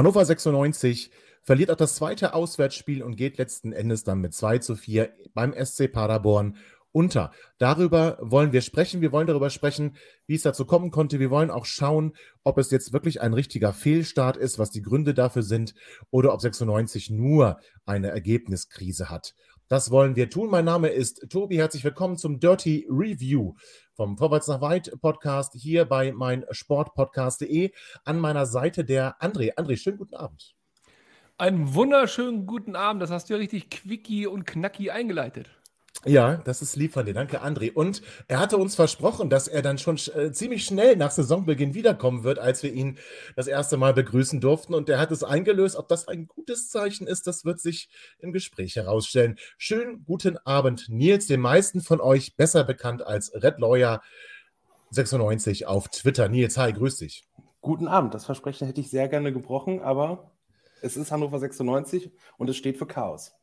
Hannover 96 verliert auch das zweite Auswärtsspiel und geht letzten Endes dann mit 2 zu 4 beim SC Paderborn unter. Darüber wollen wir sprechen. Wir wollen darüber sprechen, wie es dazu kommen konnte. Wir wollen auch schauen, ob es jetzt wirklich ein richtiger Fehlstart ist, was die Gründe dafür sind, oder ob 96 nur eine Ergebniskrise hat. Das wollen wir tun. Mein Name ist Tobi. Herzlich willkommen zum Dirty Review vom Vorwärts nach Weit Podcast hier bei meinsportpodcast.de. An meiner Seite der André. André, schönen guten Abend. Einen wunderschönen guten Abend. Das hast du ja richtig quickie und knacki eingeleitet. Ja, das ist lieb von dir. Danke, André. Und er hatte uns versprochen, dass er dann schon äh, ziemlich schnell nach Saisonbeginn wiederkommen wird, als wir ihn das erste Mal begrüßen durften. Und er hat es eingelöst. Ob das ein gutes Zeichen ist, das wird sich im Gespräch herausstellen. Schönen guten Abend, Nils, den meisten von euch besser bekannt als Red Lawyer 96 auf Twitter. Nils, hi, grüß dich. Guten Abend. Das Versprechen hätte ich sehr gerne gebrochen, aber es ist Hannover 96 und es steht für Chaos.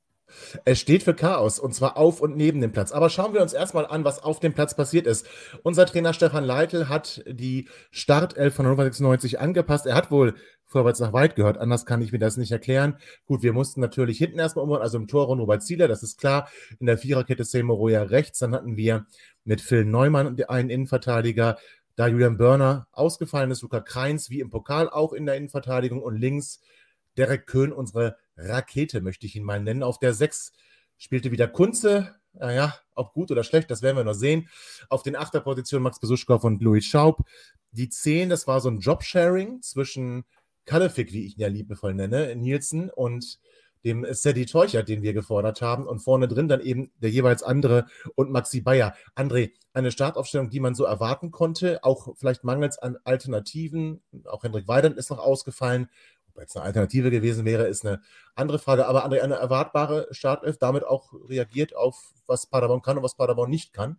Es steht für Chaos und zwar auf und neben dem Platz. Aber schauen wir uns erstmal an, was auf dem Platz passiert ist. Unser Trainer Stefan Leitl hat die Startelf von Hannover 96 angepasst. Er hat wohl vorwärts nach weit gehört, anders kann ich mir das nicht erklären. Gut, wir mussten natürlich hinten erstmal umbauen, also im Tor Robert Zieler, das ist klar. In der Viererkette Semoroja rechts, dann hatten wir mit Phil Neumann einen Innenverteidiger, da Julian Börner ausgefallen ist, Luca Kreins wie im Pokal auch in der Innenverteidigung und links Derek Köhn, unsere Rakete, möchte ich ihn mal nennen. Auf der 6 spielte wieder Kunze. Naja, ob gut oder schlecht, das werden wir noch sehen. Auf den Achterpositionen Max Besuschkow und Louis Schaub. Die 10, das war so ein Jobsharing zwischen Kalefik, wie ich ihn ja liebevoll nenne, Nielsen und dem Sadie Teuchert, den wir gefordert haben. Und vorne drin dann eben der jeweils andere und Maxi Bayer. André, eine Startaufstellung, die man so erwarten konnte, auch vielleicht mangels an Alternativen. Auch Hendrik Weidand ist noch ausgefallen. Ob jetzt eine Alternative gewesen wäre, ist eine andere Frage. Aber André, eine erwartbare Startelf, damit auch reagiert auf, was Paderborn kann und was Paderborn nicht kann?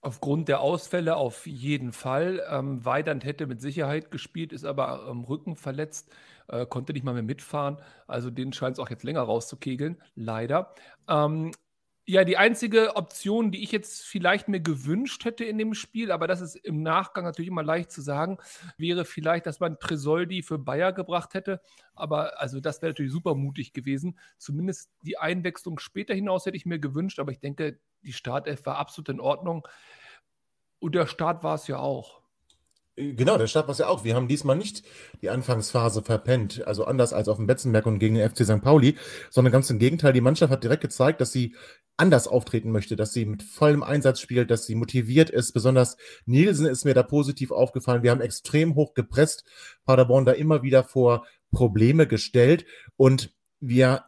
Aufgrund der Ausfälle auf jeden Fall. Ähm, Weidand hätte mit Sicherheit gespielt, ist aber am Rücken verletzt, äh, konnte nicht mal mehr mitfahren. Also den scheint es auch jetzt länger rauszukegeln, leider. Ähm, ja, die einzige Option, die ich jetzt vielleicht mir gewünscht hätte in dem Spiel, aber das ist im Nachgang natürlich immer leicht zu sagen, wäre vielleicht, dass man Tresoldi für Bayer gebracht hätte. Aber also das wäre natürlich super mutig gewesen. Zumindest die Einwechslung später hinaus hätte ich mir gewünscht, aber ich denke, die Startelf war absolut in Ordnung. Und der Start war es ja auch. Genau, der Start war es ja auch. Wir haben diesmal nicht die Anfangsphase verpennt, also anders als auf dem Betzenberg und gegen den FC St. Pauli, sondern ganz im Gegenteil. Die Mannschaft hat direkt gezeigt, dass sie anders auftreten möchte, dass sie mit vollem Einsatz spielt, dass sie motiviert ist. Besonders Nielsen ist mir da positiv aufgefallen. Wir haben extrem hoch gepresst, Paderborn da immer wieder vor Probleme gestellt und wir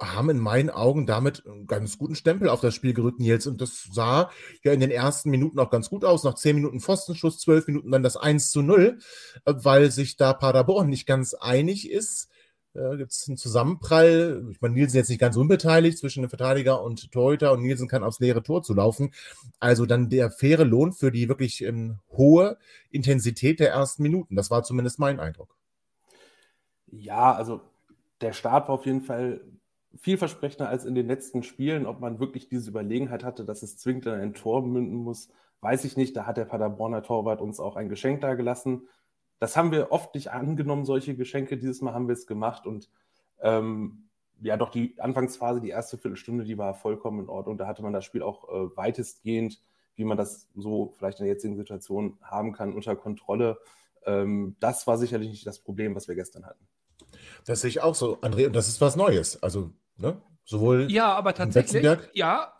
haben in meinen Augen damit einen ganz guten Stempel auf das Spiel gerückt, Nils. Und das sah ja in den ersten Minuten auch ganz gut aus. Nach zehn Minuten Pfostenschuss, zwölf Minuten dann das 1 zu 0, äh, weil sich da Paderborn nicht ganz einig ist. Äh, Gibt es einen Zusammenprall? Ich meine, Nielsen jetzt nicht ganz unbeteiligt zwischen dem Verteidiger und Torhüter und Nielsen kann aufs leere Tor zu laufen. Also dann der faire Lohn für die wirklich ähm, hohe Intensität der ersten Minuten. Das war zumindest mein Eindruck. Ja, also der Start war auf jeden Fall vielversprechender als in den letzten Spielen. Ob man wirklich diese Überlegenheit hatte, dass es zwingend in ein Tor münden muss, weiß ich nicht. Da hat der Paderborner Torwart uns auch ein Geschenk dagelassen. Das haben wir oft nicht angenommen, solche Geschenke. Dieses Mal haben wir es gemacht und ähm, ja, doch die Anfangsphase, die erste Viertelstunde, die war vollkommen in Ordnung. Da hatte man das Spiel auch äh, weitestgehend, wie man das so vielleicht in der jetzigen Situation haben kann, unter Kontrolle. Ähm, das war sicherlich nicht das Problem, was wir gestern hatten. Das sehe ich auch so, André, und das ist was Neues. Also, ne? Sowohl ja, aber tatsächlich, ja,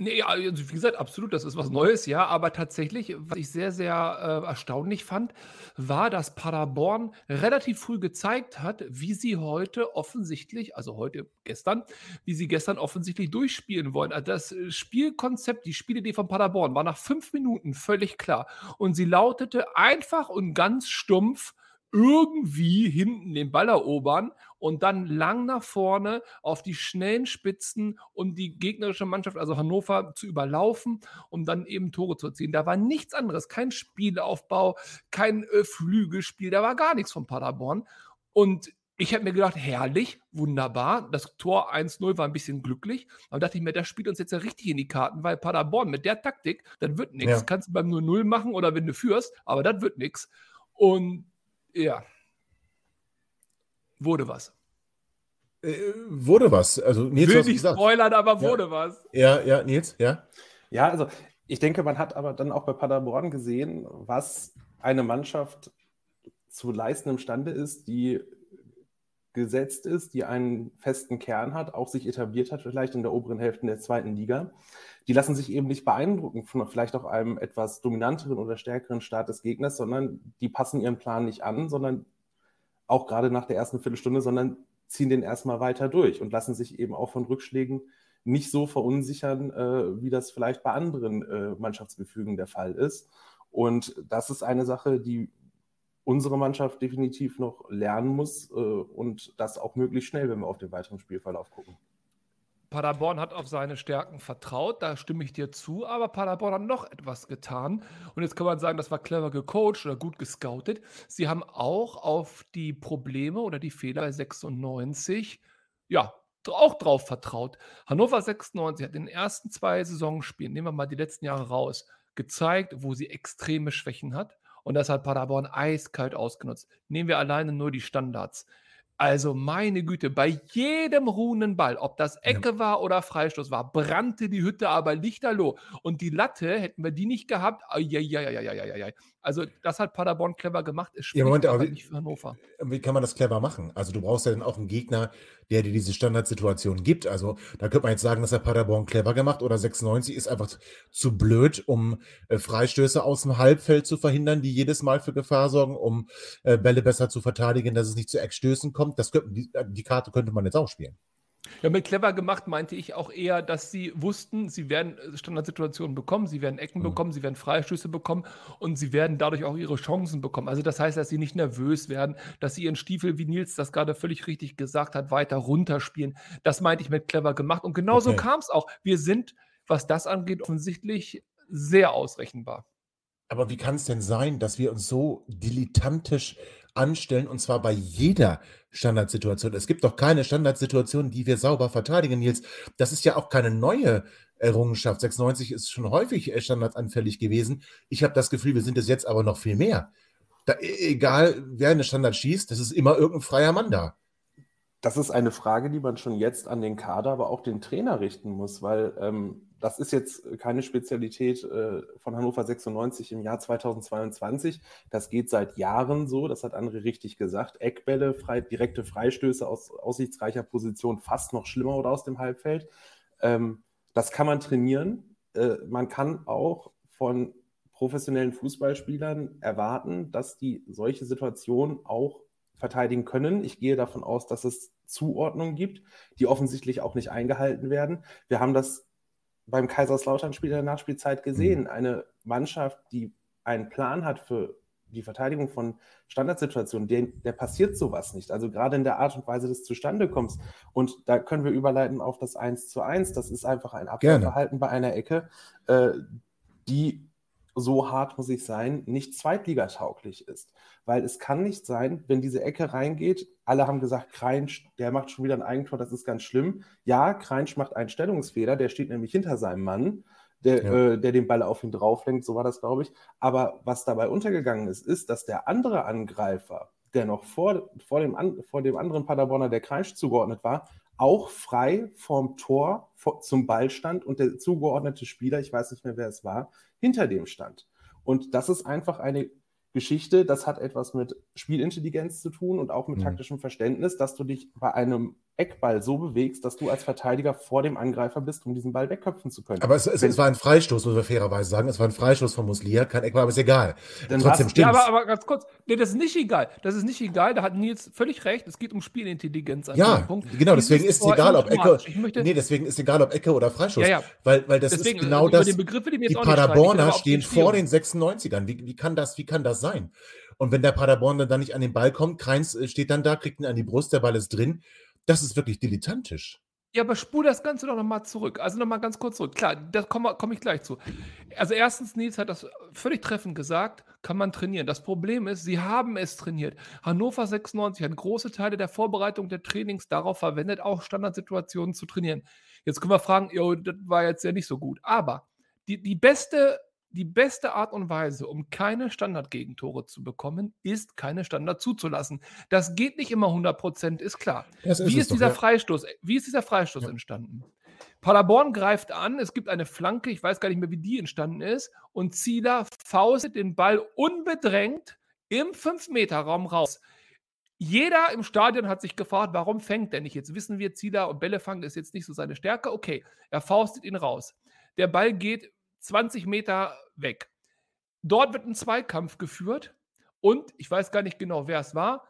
Nee, also wie gesagt, absolut, das ist was Neues, ja. Aber tatsächlich, was ich sehr, sehr äh, erstaunlich fand, war, dass Paderborn relativ früh gezeigt hat, wie sie heute offensichtlich, also heute, gestern, wie sie gestern offensichtlich durchspielen wollen. Also das Spielkonzept, die Spielidee von Paderborn war nach fünf Minuten völlig klar. Und sie lautete einfach und ganz stumpf, irgendwie hinten den Ball erobern und dann lang nach vorne auf die schnellen Spitzen und die gegnerische Mannschaft, also Hannover, zu überlaufen, um dann eben Tore zu erzielen. Da war nichts anderes, kein Spielaufbau, kein äh, Flügelspiel, da war gar nichts von Paderborn. Und ich habe mir gedacht, herrlich, wunderbar. Das Tor 1-0 war ein bisschen glücklich. Aber dachte ich mir, das spielt uns jetzt ja richtig in die Karten, weil Paderborn mit der Taktik, das wird nichts. Ja. Kannst du beim 0-0 machen oder wenn du führst, aber das wird nichts. Und ja. Wurde was. Äh, wurde was. Also Nils Will nicht spoilern, aber wurde ja. was. Ja, ja, Nils, ja. Ja, also ich denke, man hat aber dann auch bei Paderborn gesehen, was eine Mannschaft zu leisten imstande ist, die gesetzt ist, die einen festen Kern hat, auch sich etabliert hat, vielleicht in der oberen Hälfte der zweiten Liga. Die lassen sich eben nicht beeindrucken von vielleicht auch einem etwas dominanteren oder stärkeren Start des Gegners, sondern die passen ihren Plan nicht an, sondern auch gerade nach der ersten Viertelstunde, sondern ziehen den erstmal weiter durch und lassen sich eben auch von Rückschlägen nicht so verunsichern, äh, wie das vielleicht bei anderen äh, Mannschaftsgefügen der Fall ist. Und das ist eine Sache, die unsere Mannschaft definitiv noch lernen muss äh, und das auch möglichst schnell, wenn wir auf den weiteren Spielverlauf gucken. Paderborn hat auf seine Stärken vertraut, da stimme ich dir zu, aber Paderborn hat noch etwas getan. Und jetzt kann man sagen, das war clever gecoacht oder gut gescoutet. Sie haben auch auf die Probleme oder die Fehler bei 96, ja, auch drauf vertraut. Hannover 96 hat in den ersten zwei Saisonspielen, nehmen wir mal die letzten Jahre raus, gezeigt, wo sie extreme Schwächen hat. Und das hat Paderborn eiskalt ausgenutzt. Nehmen wir alleine nur die Standards. Also meine Güte, bei jedem ruhenden Ball, ob das Ecke ja. war oder Freistoß war, brannte die Hütte aber lichterloh. Und die Latte, hätten wir die nicht gehabt, ja, ja, ja, also das hat Paderborn clever gemacht. Es ja, Moment, aber nicht für Hannover. Wie kann man das clever machen? Also du brauchst ja dann auch einen Gegner, der dir diese Standardsituation gibt. Also da könnte man jetzt sagen, dass er Paderborn clever gemacht oder 96 ist einfach zu blöd, um äh, Freistöße aus dem Halbfeld zu verhindern, die jedes Mal für Gefahr sorgen, um äh, Bälle besser zu verteidigen, dass es nicht zu Eckstößen kommt. Das könnte, die, die Karte könnte man jetzt auch spielen. Ja, mit clever gemacht meinte ich auch eher, dass sie wussten, sie werden äh, Standardsituationen bekommen, sie werden Ecken mhm. bekommen, sie werden Freistöße bekommen und sie werden dadurch auch ihre Chancen bekommen. Also das heißt, dass sie nicht nervös werden, dass sie ihren Stiefel, wie Nils das gerade völlig richtig gesagt hat, weiter runterspielen. Das meinte ich mit clever gemacht. Und genauso okay. kam es auch. Wir sind, was das angeht, offensichtlich sehr ausrechenbar. Aber wie kann es denn sein, dass wir uns so dilettantisch anstellen und zwar bei jeder Standardsituation? Es gibt doch keine Standardsituation, die wir sauber verteidigen, Nils. Das ist ja auch keine neue Errungenschaft. 96 ist schon häufig äh, standardanfällig gewesen. Ich habe das Gefühl, wir sind es jetzt aber noch viel mehr. Da, e, egal, wer eine Standard schießt, das ist immer irgendein freier Mann da. Das ist eine Frage, die man schon jetzt an den Kader, aber auch den Trainer richten muss, weil ähm, das ist jetzt keine Spezialität äh, von Hannover 96 im Jahr 2022. Das geht seit Jahren so, das hat André richtig gesagt. Eckbälle, frei, direkte Freistöße aus aussichtsreicher Position, fast noch schlimmer oder aus dem Halbfeld. Ähm, das kann man trainieren. Äh, man kann auch von professionellen Fußballspielern erwarten, dass die solche Situationen auch verteidigen können. Ich gehe davon aus, dass es Zuordnungen gibt, die offensichtlich auch nicht eingehalten werden. Wir haben das beim Kaiserslautern-Spiel der Nachspielzeit gesehen. Mhm. Eine Mannschaft, die einen Plan hat für die Verteidigung von Standardsituationen, der, der passiert sowas nicht. Also gerade in der Art und Weise des Zustandekommens. Und da können wir überleiten auf das 1 zu 1. Das ist einfach ein Abwehrverhalten bei einer Ecke, äh, die so hart muss ich sein, nicht zweitligatauglich ist. Weil es kann nicht sein, wenn diese Ecke reingeht, alle haben gesagt, Kreinsch, der macht schon wieder ein Eigentor, das ist ganz schlimm. Ja, Kreinsch macht einen Stellungsfehler, der steht nämlich hinter seinem Mann, der, ja. äh, der den Ball auf ihn drauflenkt, so war das, glaube ich. Aber was dabei untergegangen ist, ist, dass der andere Angreifer, der noch vor, vor, dem, an, vor dem anderen Paderborner, der Kreinsch zugeordnet war, auch frei vorm Tor vor, zum Ball stand und der zugeordnete Spieler, ich weiß nicht mehr, wer es war, hinter dem stand. Und das ist einfach eine Geschichte, das hat etwas mit Spielintelligenz zu tun und auch mit mhm. taktischem Verständnis, dass du dich bei einem Eckball so bewegst, dass du als Verteidiger vor dem Angreifer bist, um diesen Ball wegköpfen zu können. Aber es, es, es war ein Freistoß, muss man fairerweise sagen. Es war ein Freistoß von Muslia, kein Eckball, aber ist egal. Dann Trotzdem stimmt. Ja, aber, aber ganz kurz, nee, das ist nicht egal. Das ist nicht egal, da hat Nils völlig recht. Es geht um Spielintelligenz. ja, genau, deswegen ist es egal, ob Ecke. nee, deswegen ist egal, ob Ecke oder Freistoß. Ja, ja. Weil, weil das deswegen, ist genau das. Die, die Paderborner stehen vor den 96ern. Wie, wie, kann das, wie kann das sein? Und wenn der Paderborn dann nicht an den Ball kommt, Kreins äh, steht dann da, kriegt ihn an die Brust, der Ball ist drin. Das ist wirklich dilettantisch. Ja, aber spul das Ganze doch nochmal zurück. Also nochmal ganz kurz zurück. Klar, da komme komm ich gleich zu. Also erstens, Nils hat das völlig treffend gesagt, kann man trainieren. Das Problem ist, sie haben es trainiert. Hannover 96 hat große Teile der Vorbereitung der Trainings darauf verwendet, auch Standardsituationen zu trainieren. Jetzt können wir fragen, jo, das war jetzt ja nicht so gut. Aber die, die beste die beste Art und Weise, um keine Standardgegentore zu bekommen, ist, keine Standard zuzulassen. Das geht nicht immer 100% ist klar. Ist wie, ist doch, dieser ja. Freistoß, wie ist dieser Freistoß ja. entstanden? Paderborn greift an, es gibt eine Flanke, ich weiß gar nicht mehr, wie die entstanden ist, und Zieler faustet den Ball unbedrängt im 5-Meter-Raum raus. Jeder im Stadion hat sich gefragt, warum fängt der nicht? Jetzt wissen wir, Zieler und Bälle fangen ist jetzt nicht so seine Stärke. Okay, er faustet ihn raus. Der Ball geht 20 Meter weg. Dort wird ein Zweikampf geführt und ich weiß gar nicht genau, wer es war.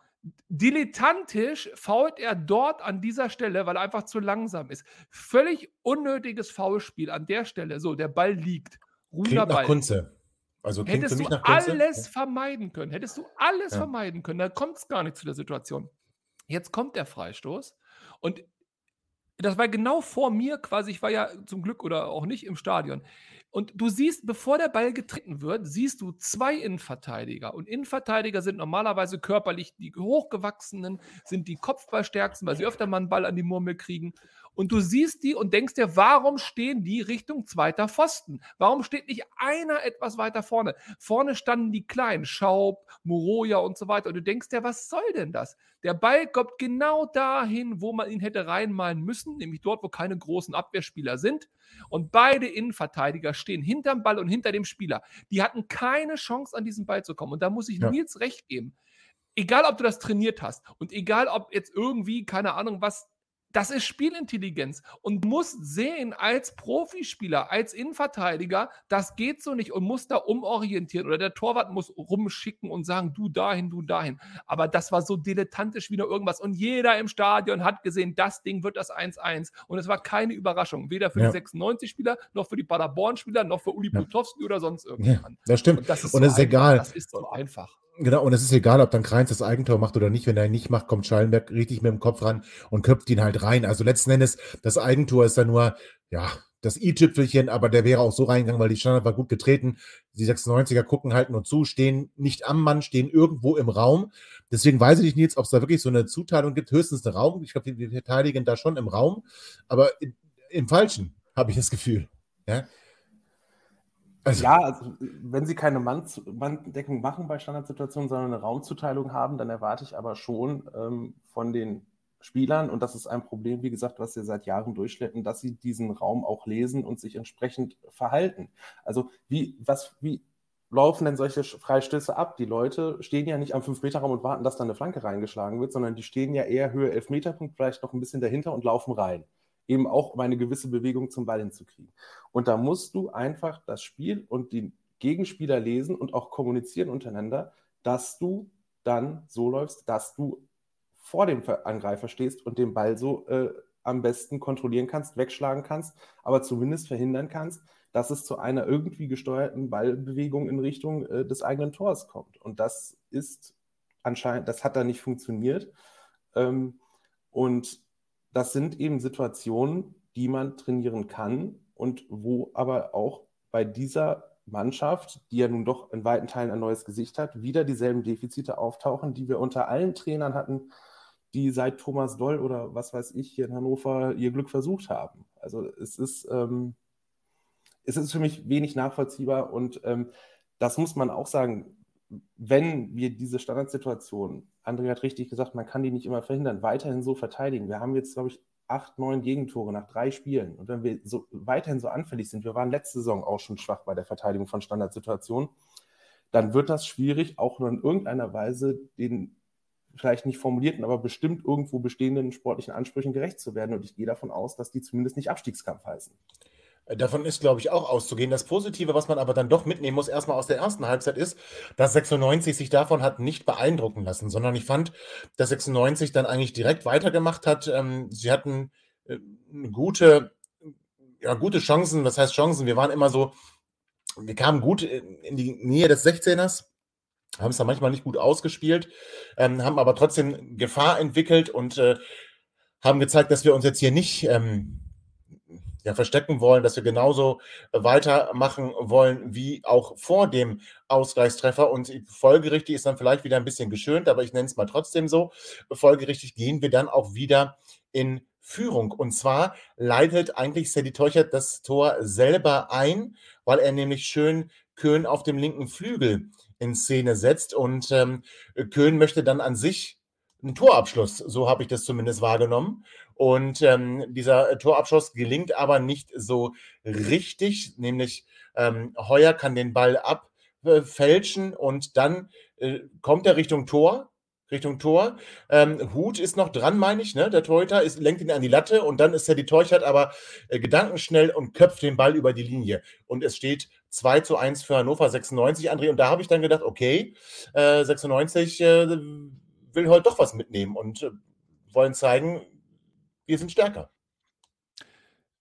Dilettantisch fault er dort an dieser Stelle, weil er einfach zu langsam ist. Völlig unnötiges Foulspiel an der Stelle. So, der Ball liegt. Runder Ball. Kunze. Also Hättest du alles ja. vermeiden können. Hättest du alles ja. vermeiden können. Da kommt es gar nicht zu der Situation. Jetzt kommt der Freistoß und das war genau vor mir quasi. Ich war ja zum Glück oder auch nicht im Stadion. Und du siehst, bevor der Ball getreten wird, siehst du zwei Innenverteidiger. Und Innenverteidiger sind normalerweise körperlich die hochgewachsenen, sind die Kopfballstärksten, weil sie öfter mal einen Ball an die Murmel kriegen. Und du siehst die und denkst dir, warum stehen die Richtung zweiter Pfosten? Warum steht nicht einer etwas weiter vorne? Vorne standen die Kleinen, Schaub, Moroja und so weiter. Und du denkst dir, was soll denn das? Der Ball kommt genau dahin, wo man ihn hätte reinmalen müssen, nämlich dort, wo keine großen Abwehrspieler sind. Und beide Innenverteidiger stehen hinterm Ball und hinter dem Spieler. Die hatten keine Chance, an diesen Ball zu kommen. Und da muss ich ja. Nils recht geben egal ob du das trainiert hast und egal ob jetzt irgendwie, keine Ahnung, was das ist Spielintelligenz und muss sehen als Profispieler, als Innenverteidiger, das geht so nicht und muss da umorientieren oder der Torwart muss rumschicken und sagen, du dahin, du dahin. Aber das war so dilettantisch wie nur irgendwas und jeder im Stadion hat gesehen, das Ding wird das 1-1 und es war keine Überraschung, weder für ja. die 96-Spieler, noch für die Paderborn-Spieler, noch für Uli Putowski ja. oder sonst irgendjemand. Ja, das stimmt. Und, das ist, und so ist egal. Das ist so einfach. Genau, und es ist egal, ob dann Kreins das Eigentor macht oder nicht. Wenn er ihn nicht macht, kommt Schallenberg richtig mit dem Kopf ran und köpft ihn halt rein. Also letzten Endes, das Eigentor ist dann nur, ja, das i-Tüpfelchen, aber der wäre auch so reingegangen, weil die Standard war gut getreten. Die 96er gucken halt nur zu, stehen nicht am Mann, stehen irgendwo im Raum. Deswegen weiß ich nicht, Nils, ob es da wirklich so eine Zuteilung gibt. Höchstens eine Raum. Ich glaube, die verteidigen da schon im Raum, aber im Falschen, habe ich das Gefühl. Ja? Also, ja, also wenn sie keine Manndeckung machen bei Standardsituationen, sondern eine Raumzuteilung haben, dann erwarte ich aber schon ähm, von den Spielern, und das ist ein Problem, wie gesagt, was wir seit Jahren durchschleppen, dass sie diesen Raum auch lesen und sich entsprechend verhalten. Also wie, was, wie laufen denn solche Freistöße ab? Die Leute stehen ja nicht am 5-Meter-Raum und warten, dass da eine Flanke reingeschlagen wird, sondern die stehen ja eher Höhe 11-Meter-Punkt, vielleicht noch ein bisschen dahinter und laufen rein eben auch um eine gewisse Bewegung zum Ball hinzukriegen. Und da musst du einfach das Spiel und die Gegenspieler lesen und auch kommunizieren untereinander, dass du dann so läufst, dass du vor dem Angreifer stehst und den Ball so äh, am besten kontrollieren kannst, wegschlagen kannst, aber zumindest verhindern kannst, dass es zu einer irgendwie gesteuerten Ballbewegung in Richtung äh, des eigenen Tors kommt. Und das ist anscheinend, das hat da nicht funktioniert. Ähm, und das sind eben Situationen, die man trainieren kann und wo aber auch bei dieser Mannschaft, die ja nun doch in weiten Teilen ein neues Gesicht hat, wieder dieselben Defizite auftauchen, die wir unter allen Trainern hatten, die seit Thomas Doll oder was weiß ich hier in Hannover ihr Glück versucht haben. Also es ist, ähm, es ist für mich wenig nachvollziehbar und ähm, das muss man auch sagen, wenn wir diese Standardsituation, André hat richtig gesagt, man kann die nicht immer verhindern, weiterhin so verteidigen. Wir haben jetzt, glaube ich, acht, neun Gegentore nach drei Spielen. Und wenn wir so weiterhin so anfällig sind, wir waren letzte Saison auch schon schwach bei der Verteidigung von Standardsituationen, dann wird das schwierig, auch nur in irgendeiner Weise den vielleicht nicht formulierten, aber bestimmt irgendwo bestehenden sportlichen Ansprüchen gerecht zu werden. Und ich gehe davon aus, dass die zumindest nicht Abstiegskampf heißen. Davon ist, glaube ich, auch auszugehen. Das Positive, was man aber dann doch mitnehmen muss, erstmal aus der ersten Halbzeit ist, dass 96 sich davon hat nicht beeindrucken lassen, sondern ich fand, dass 96 dann eigentlich direkt weitergemacht hat. Ähm, sie hatten äh, gute, ja, gute Chancen. Was heißt Chancen? Wir waren immer so, wir kamen gut in die Nähe des 16ers, haben es dann manchmal nicht gut ausgespielt, ähm, haben aber trotzdem Gefahr entwickelt und äh, haben gezeigt, dass wir uns jetzt hier nicht ähm, ja, verstecken wollen, dass wir genauso weitermachen wollen wie auch vor dem Ausgleichstreffer. Und folgerichtig ist dann vielleicht wieder ein bisschen geschönt, aber ich nenne es mal trotzdem so. Folgerichtig gehen wir dann auch wieder in Führung. Und zwar leitet eigentlich Sadie Teuchert das Tor selber ein, weil er nämlich schön Köhn auf dem linken Flügel in Szene setzt. Und ähm, Köhn möchte dann an sich einen Torabschluss, so habe ich das zumindest wahrgenommen. Und ähm, dieser Torabschluss gelingt aber nicht so richtig, nämlich ähm, Heuer kann den Ball abfälschen und dann äh, kommt er Richtung Tor. Richtung Tor. Ähm, Hut ist noch dran, meine ich, ne? Der Torhüter ist, lenkt ihn an die Latte und dann ist er die Teuchert aber äh, gedankenschnell und köpft den Ball über die Linie. Und es steht 2 zu 1 für Hannover 96, André. Und da habe ich dann gedacht, okay, äh, 96 äh, will heute doch was mitnehmen und äh, wollen zeigen, wir sind stärker.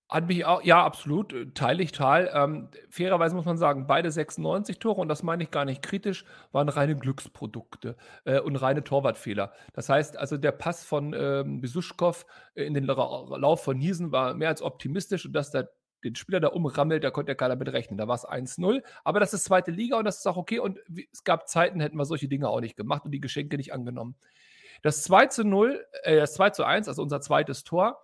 Hat mich auch, ja, absolut, äh, teile ich total. Ähm, fairerweise muss man sagen, beide 96 Tore, und das meine ich gar nicht kritisch, waren reine Glücksprodukte äh, und reine Torwartfehler. Das heißt, also der Pass von ähm, Besuschkow in den Lauf von Niesen war mehr als optimistisch und dass der den Spieler da umrammelt, da konnte ja keiner mit rechnen. Da war es 1-0. Aber das ist zweite Liga und das ist auch okay. Und es gab Zeiten, hätten wir solche Dinge auch nicht gemacht und die Geschenke nicht angenommen. Das 2 zu 0, äh, das 2 zu 1, also unser zweites Tor,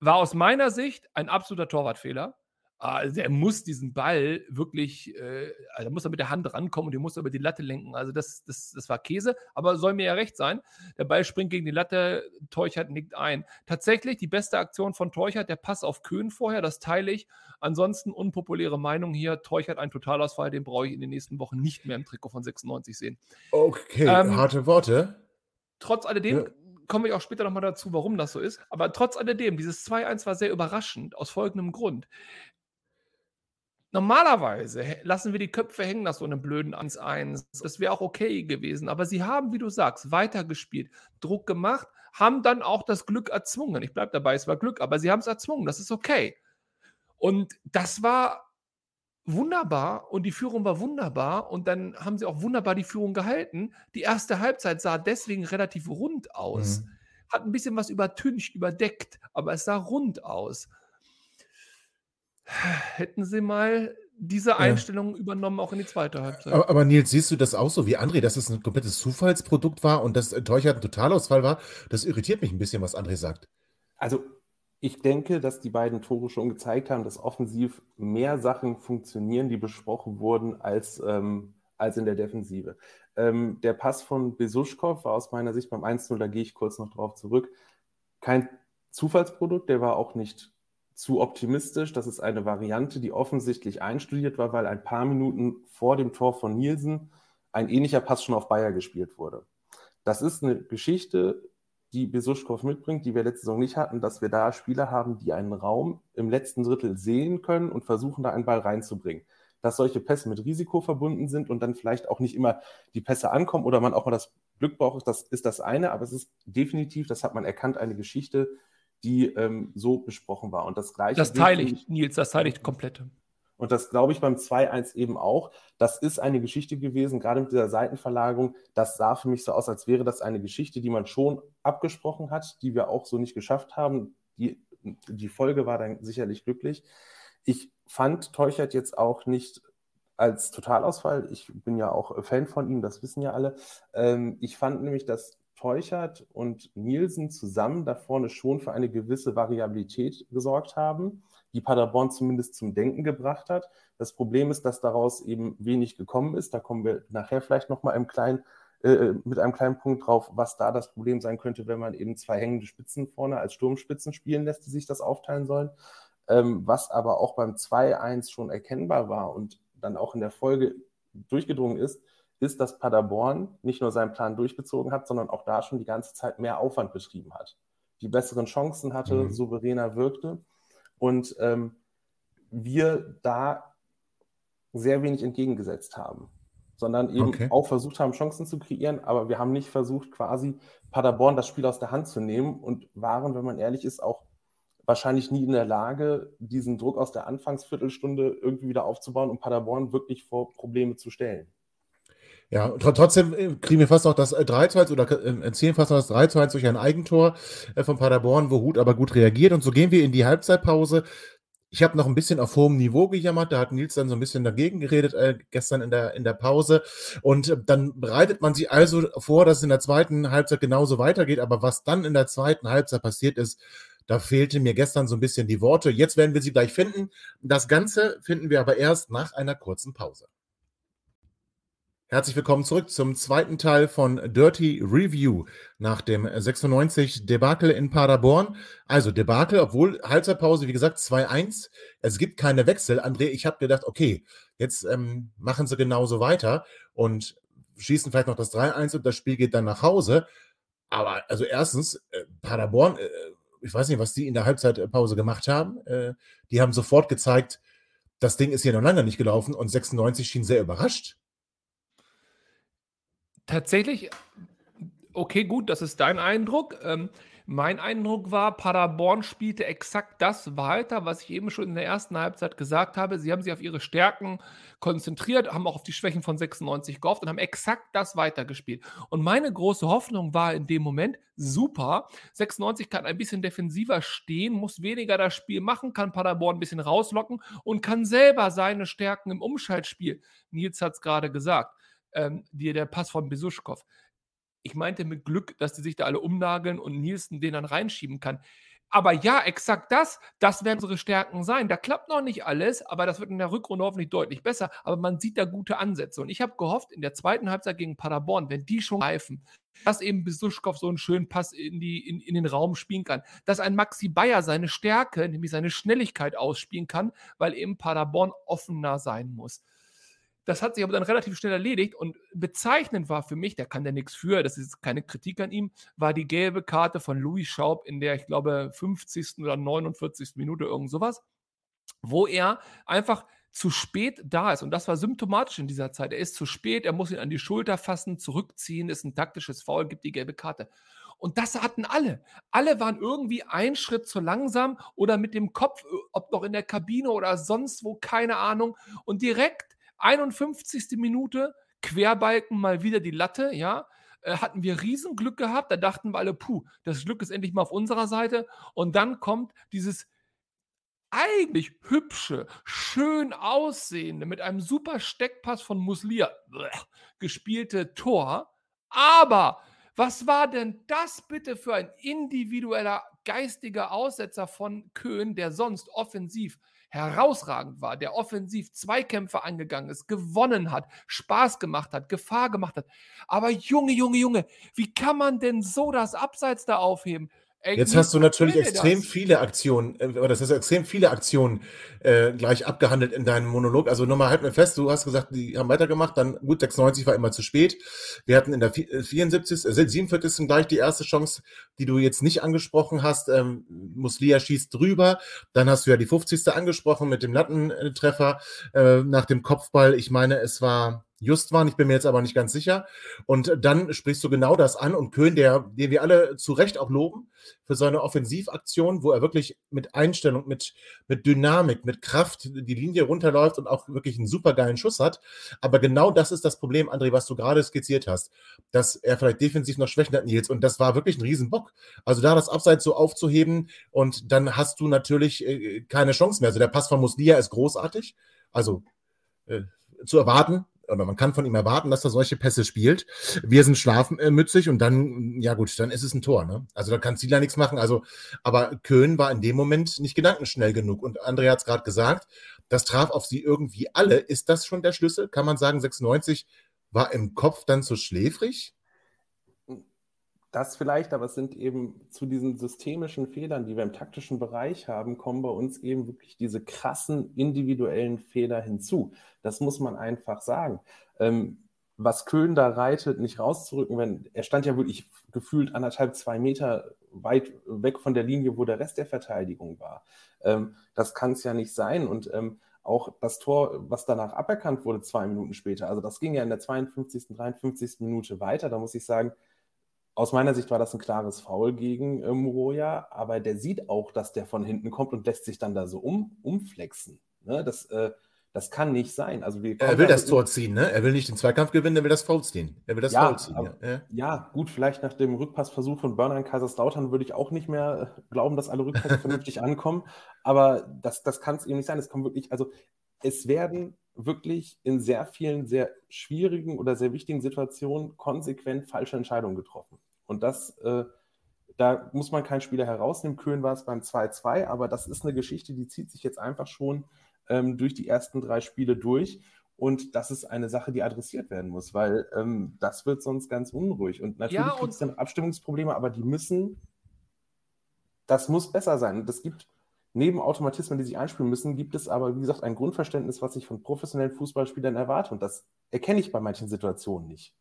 war aus meiner Sicht ein absoluter Torwartfehler. Also der muss diesen Ball wirklich, äh, also muss er mit der Hand rankommen und den muss er über die Latte lenken. Also das, das, das war Käse, aber soll mir ja recht sein. Der Ball springt gegen die Latte, Teuchert nickt ein. Tatsächlich die beste Aktion von Teuchert, der Pass auf Köhn vorher, das teile ich. Ansonsten unpopuläre Meinung hier, Teuchert ein Totalausfall, den brauche ich in den nächsten Wochen nicht mehr im Trikot von 96 sehen. Okay, ähm, harte Worte. Trotz alledem ja. komme ich auch später nochmal dazu, warum das so ist. Aber trotz alledem, dieses 2-1 war sehr überraschend, aus folgendem Grund. Normalerweise lassen wir die Köpfe hängen nach so einem blöden 1-1. Das wäre auch okay gewesen. Aber sie haben, wie du sagst, weitergespielt, Druck gemacht, haben dann auch das Glück erzwungen. Ich bleibe dabei, es war Glück, aber sie haben es erzwungen. Das ist okay. Und das war wunderbar und die Führung war wunderbar und dann haben sie auch wunderbar die Führung gehalten. Die erste Halbzeit sah deswegen relativ rund aus. Mhm. Hat ein bisschen was übertüncht, überdeckt, aber es sah rund aus hätten sie mal diese Einstellung ja. übernommen, auch in die zweite Halbzeit. Aber, aber, Nils, siehst du das auch so wie André, dass es ein komplettes Zufallsprodukt war und dass Teuchert ein Totalausfall war? Das irritiert mich ein bisschen, was André sagt. Also, ich denke, dass die beiden Tore schon gezeigt haben, dass offensiv mehr Sachen funktionieren, die besprochen wurden, als, ähm, als in der Defensive. Ähm, der Pass von Besuschkow war aus meiner Sicht beim 1-0, da gehe ich kurz noch drauf zurück, kein Zufallsprodukt, der war auch nicht zu optimistisch. Das ist eine Variante, die offensichtlich einstudiert war, weil ein paar Minuten vor dem Tor von Nielsen ein ähnlicher Pass schon auf Bayer gespielt wurde. Das ist eine Geschichte, die Besuschkow mitbringt, die wir letzte Saison nicht hatten, dass wir da Spieler haben, die einen Raum im letzten Drittel sehen können und versuchen, da einen Ball reinzubringen. Dass solche Pässe mit Risiko verbunden sind und dann vielleicht auch nicht immer die Pässe ankommen oder man auch mal das Glück braucht, das ist das eine, aber es ist definitiv, das hat man erkannt, eine Geschichte, die ähm, so besprochen war. Und das gleiche. Das teile ich, Nils, das teile ich komplett. Und das glaube ich beim 2-1 eben auch. Das ist eine Geschichte gewesen, gerade mit dieser Seitenverlagerung. Das sah für mich so aus, als wäre das eine Geschichte, die man schon abgesprochen hat, die wir auch so nicht geschafft haben. Die, die Folge war dann sicherlich glücklich. Ich fand Teuchert jetzt auch nicht als Totalausfall. Ich bin ja auch Fan von ihm, das wissen ja alle. Ähm, ich fand nämlich, dass Teuchert und Nielsen zusammen da vorne schon für eine gewisse Variabilität gesorgt haben, die Paderborn zumindest zum Denken gebracht hat. Das Problem ist, dass daraus eben wenig gekommen ist. Da kommen wir nachher vielleicht nochmal im kleinen, äh, mit einem kleinen Punkt drauf, was da das Problem sein könnte, wenn man eben zwei hängende Spitzen vorne als Sturmspitzen spielen lässt, die sich das aufteilen sollen. Ähm, was aber auch beim 2-1 schon erkennbar war und dann auch in der Folge durchgedrungen ist, ist, dass Paderborn nicht nur seinen Plan durchgezogen hat, sondern auch da schon die ganze Zeit mehr Aufwand betrieben hat. Die besseren Chancen hatte, mhm. souveräner wirkte und ähm, wir da sehr wenig entgegengesetzt haben, sondern eben okay. auch versucht haben, Chancen zu kreieren, aber wir haben nicht versucht, quasi Paderborn das Spiel aus der Hand zu nehmen und waren, wenn man ehrlich ist, auch wahrscheinlich nie in der Lage, diesen Druck aus der Anfangsviertelstunde irgendwie wieder aufzubauen und Paderborn wirklich vor Probleme zu stellen. Ja, trotzdem äh, kriegen wir fast noch das 3 zu 1 oder äh, erzählen fast noch das 3 zu 1 durch ein Eigentor äh, von Paderborn, wo Hut aber gut reagiert. Und so gehen wir in die Halbzeitpause. Ich habe noch ein bisschen auf hohem Niveau gejammert, da hat Nils dann so ein bisschen dagegen geredet äh, gestern in der, in der Pause. Und dann bereitet man sich also vor, dass es in der zweiten Halbzeit genauso weitergeht. Aber was dann in der zweiten Halbzeit passiert ist, da fehlte mir gestern so ein bisschen die Worte. Jetzt werden wir sie gleich finden. Das Ganze finden wir aber erst nach einer kurzen Pause. Herzlich willkommen zurück zum zweiten Teil von Dirty Review nach dem 96 Debakel in Paderborn. Also Debakel, obwohl Halbzeitpause, wie gesagt, 2-1. Es gibt keine Wechsel. André, ich habe gedacht, okay, jetzt ähm, machen sie genauso weiter und schießen vielleicht noch das 3-1 und das Spiel geht dann nach Hause. Aber also erstens, äh, Paderborn, äh, ich weiß nicht, was die in der Halbzeitpause gemacht haben. Äh, die haben sofort gezeigt, das Ding ist hier noch lange nicht gelaufen und 96 schien sehr überrascht. Tatsächlich, okay, gut, das ist dein Eindruck. Ähm, mein Eindruck war, Paderborn spielte exakt das weiter, was ich eben schon in der ersten Halbzeit gesagt habe. Sie haben sich auf ihre Stärken konzentriert, haben auch auf die Schwächen von 96 gehofft und haben exakt das weitergespielt. Und meine große Hoffnung war in dem Moment, super, 96 kann ein bisschen defensiver stehen, muss weniger das Spiel machen, kann Paderborn ein bisschen rauslocken und kann selber seine Stärken im Umschaltspiel, Nils hat es gerade gesagt, ähm, die, der Pass von Besuschkow, ich meinte mit Glück, dass die sich da alle umnageln und Nielsen den dann reinschieben kann. Aber ja, exakt das, das werden unsere Stärken sein. Da klappt noch nicht alles, aber das wird in der Rückrunde hoffentlich deutlich besser. Aber man sieht da gute Ansätze. Und ich habe gehofft, in der zweiten Halbzeit gegen Paderborn, wenn die schon greifen, dass eben Besuschkow so einen schönen Pass in, die, in, in den Raum spielen kann. Dass ein Maxi Bayer seine Stärke, nämlich seine Schnelligkeit ausspielen kann, weil eben Paderborn offener sein muss. Das hat sich aber dann relativ schnell erledigt und bezeichnend war für mich, der kann ja nichts für, das ist keine Kritik an ihm, war die gelbe Karte von Louis Schaub in der, ich glaube, 50. oder 49. Minute, irgend sowas, wo er einfach zu spät da ist. Und das war symptomatisch in dieser Zeit. Er ist zu spät, er muss ihn an die Schulter fassen, zurückziehen, ist ein taktisches Foul, gibt die gelbe Karte. Und das hatten alle. Alle waren irgendwie einen Schritt zu langsam oder mit dem Kopf, ob noch in der Kabine oder sonst wo, keine Ahnung. Und direkt 51. Minute, Querbalken mal wieder die Latte, ja. Äh, hatten wir Riesenglück gehabt. Da dachten wir alle, puh, das Glück ist endlich mal auf unserer Seite. Und dann kommt dieses eigentlich hübsche, schön aussehende, mit einem super Steckpass von Muslia gespielte Tor. Aber was war denn das bitte für ein individueller geistiger Aussetzer von Köhn, der sonst offensiv herausragend war, der offensiv Zweikämpfe angegangen ist, gewonnen hat, Spaß gemacht hat, Gefahr gemacht hat. Aber Junge, Junge, Junge, wie kann man denn so das Abseits da aufheben? Jetzt hast du natürlich extrem das? viele Aktionen, äh, das ist extrem viele Aktionen äh, gleich abgehandelt in deinem Monolog. Also nochmal halt mir fest, du hast gesagt, die haben weitergemacht, dann gut, 96 war immer zu spät. Wir hatten in der 74., äh, 47. gleich die erste Chance, die du jetzt nicht angesprochen hast. Ähm, Muslia schießt drüber. Dann hast du ja die 50. angesprochen mit dem Lattentreffer äh, nach dem Kopfball. Ich meine, es war just waren. Ich bin mir jetzt aber nicht ganz sicher. Und dann sprichst du genau das an. Und Köhn, der, den wir alle zu Recht auch loben, für seine Offensivaktion, wo er wirklich mit Einstellung, mit, mit Dynamik, mit Kraft die Linie runterläuft und auch wirklich einen supergeilen Schuss hat. Aber genau das ist das Problem, André, was du gerade skizziert hast, dass er vielleicht defensiv noch Schwächen hat, Nils. Und das war wirklich ein Riesenbock. Also da das Abseits so aufzuheben und dann hast du natürlich äh, keine Chance mehr. Also der Pass von Muslia ist großartig. Also äh, zu erwarten, oder man kann von ihm erwarten, dass er solche Pässe spielt. Wir sind schlafmützig und dann, ja gut, dann ist es ein Tor. Ne? Also da kann Zieler nichts machen. Also, aber Köhn war in dem Moment nicht gedankenschnell genug. Und André hat es gerade gesagt, das traf auf sie irgendwie alle. Ist das schon der Schlüssel? Kann man sagen, 96 war im Kopf dann zu schläfrig? Das vielleicht, aber es sind eben zu diesen systemischen Fehlern, die wir im taktischen Bereich haben, kommen bei uns eben wirklich diese krassen individuellen Fehler hinzu. Das muss man einfach sagen. Ähm, was Köln da reitet, nicht rauszurücken, wenn er stand ja wirklich gefühlt anderthalb, zwei Meter weit weg von der Linie, wo der Rest der Verteidigung war. Ähm, das kann es ja nicht sein. Und ähm, auch das Tor, was danach aberkannt wurde, zwei Minuten später, also das ging ja in der 52., 53. Minute weiter. Da muss ich sagen, aus meiner Sicht war das ein klares Foul gegen äh, Moroja, aber der sieht auch, dass der von hinten kommt und lässt sich dann da so um, umflexen. Ne? Das, äh, das kann nicht sein. Also er will das Tor ziehen, ne? Er will nicht den Zweikampf gewinnen, er will das Foul ziehen. Er will das ja, Foul ziehen. Aber, ja. ja. gut, vielleicht nach dem Rückpassversuch von Burner in Kaiserslautern würde ich auch nicht mehr äh, glauben, dass alle Rückpässe vernünftig ankommen. Aber das, das kann es eben nicht sein. Es kommt wirklich, also es werden wirklich in sehr vielen sehr schwierigen oder sehr wichtigen Situationen konsequent falsche Entscheidungen getroffen. Und das, äh, da muss man keinen Spieler herausnehmen. Köln war es beim 2-2, aber das ist eine Geschichte, die zieht sich jetzt einfach schon ähm, durch die ersten drei Spiele durch. Und das ist eine Sache, die adressiert werden muss, weil ähm, das wird sonst ganz unruhig. Und natürlich ja, gibt es dann Abstimmungsprobleme, aber die müssen, das muss besser sein. Und es gibt neben Automatismen, die sich einspielen müssen, gibt es aber, wie gesagt, ein Grundverständnis, was ich von professionellen Fußballspielern erwarte. Und das erkenne ich bei manchen Situationen nicht.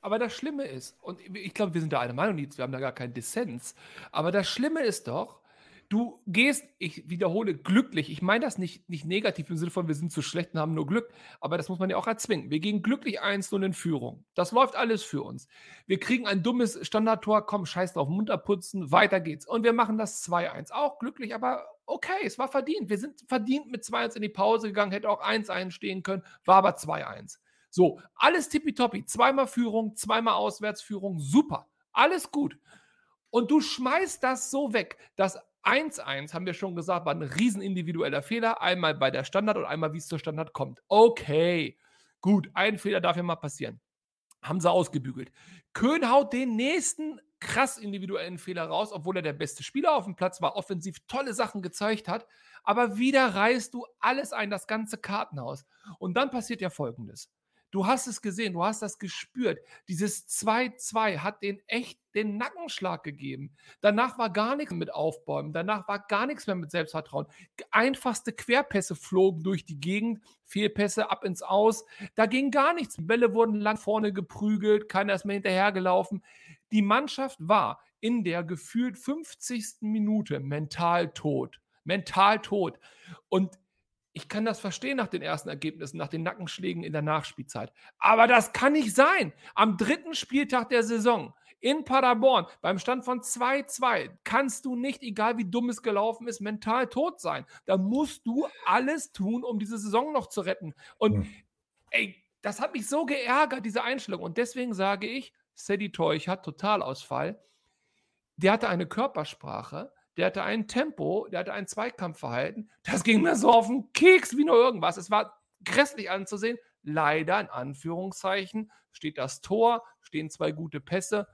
Aber das Schlimme ist, und ich glaube, wir sind da einer Meinung, wir haben da gar keinen Dissens, aber das Schlimme ist doch, Du gehst, ich wiederhole, glücklich. Ich meine das nicht, nicht negativ im Sinne von, wir sind zu schlecht und haben nur Glück, aber das muss man ja auch erzwingen. Wir gehen glücklich eins und in Führung. Das läuft alles für uns. Wir kriegen ein dummes Standardtor, komm, scheiß drauf, munter putzen, weiter geht's. Und wir machen das 2-1. Auch glücklich, aber okay, es war verdient. Wir sind verdient mit 2-1 in die Pause gegangen, hätte auch 1-1 stehen können, war aber 2-1. So, alles tippitoppi. Zweimal Führung, zweimal Auswärtsführung, super. Alles gut. Und du schmeißt das so weg, dass 1-1, haben wir schon gesagt, war ein riesen individueller Fehler. Einmal bei der Standard und einmal, wie es zur Standard kommt. Okay, gut, ein Fehler darf ja mal passieren. Haben sie ausgebügelt. Köhn haut den nächsten krass individuellen Fehler raus, obwohl er der beste Spieler auf dem Platz war, offensiv tolle Sachen gezeigt hat. Aber wieder reißt du alles ein, das ganze Kartenhaus. Und dann passiert ja Folgendes. Du hast es gesehen, du hast das gespürt. Dieses 2-2 hat den echt den Nackenschlag gegeben. Danach war gar nichts mit Aufbäumen, danach war gar nichts mehr mit Selbstvertrauen. Einfachste Querpässe flogen durch die Gegend, Fehlpässe ab ins Aus. Da ging gar nichts. Bälle wurden lang vorne geprügelt, keiner ist mehr hinterhergelaufen. Die Mannschaft war in der gefühlt 50. Minute mental tot. Mental tot. Und ich kann das verstehen nach den ersten Ergebnissen, nach den Nackenschlägen in der Nachspielzeit. Aber das kann nicht sein. Am dritten Spieltag der Saison in Paderborn beim Stand von 2-2 kannst du nicht, egal wie dumm es gelaufen ist, mental tot sein. Da musst du alles tun, um diese Saison noch zu retten. Und mhm. ey, das hat mich so geärgert, diese Einstellung. Und deswegen sage ich, Sadie Teuch hat Totalausfall. Der hatte eine Körpersprache, der hatte ein Tempo, der hatte ein Zweikampfverhalten. Das ging mir so auf den Keks wie nur irgendwas. Es war grässlich anzusehen. Leider, in Anführungszeichen, steht das Tor, stehen zwei gute Pässe.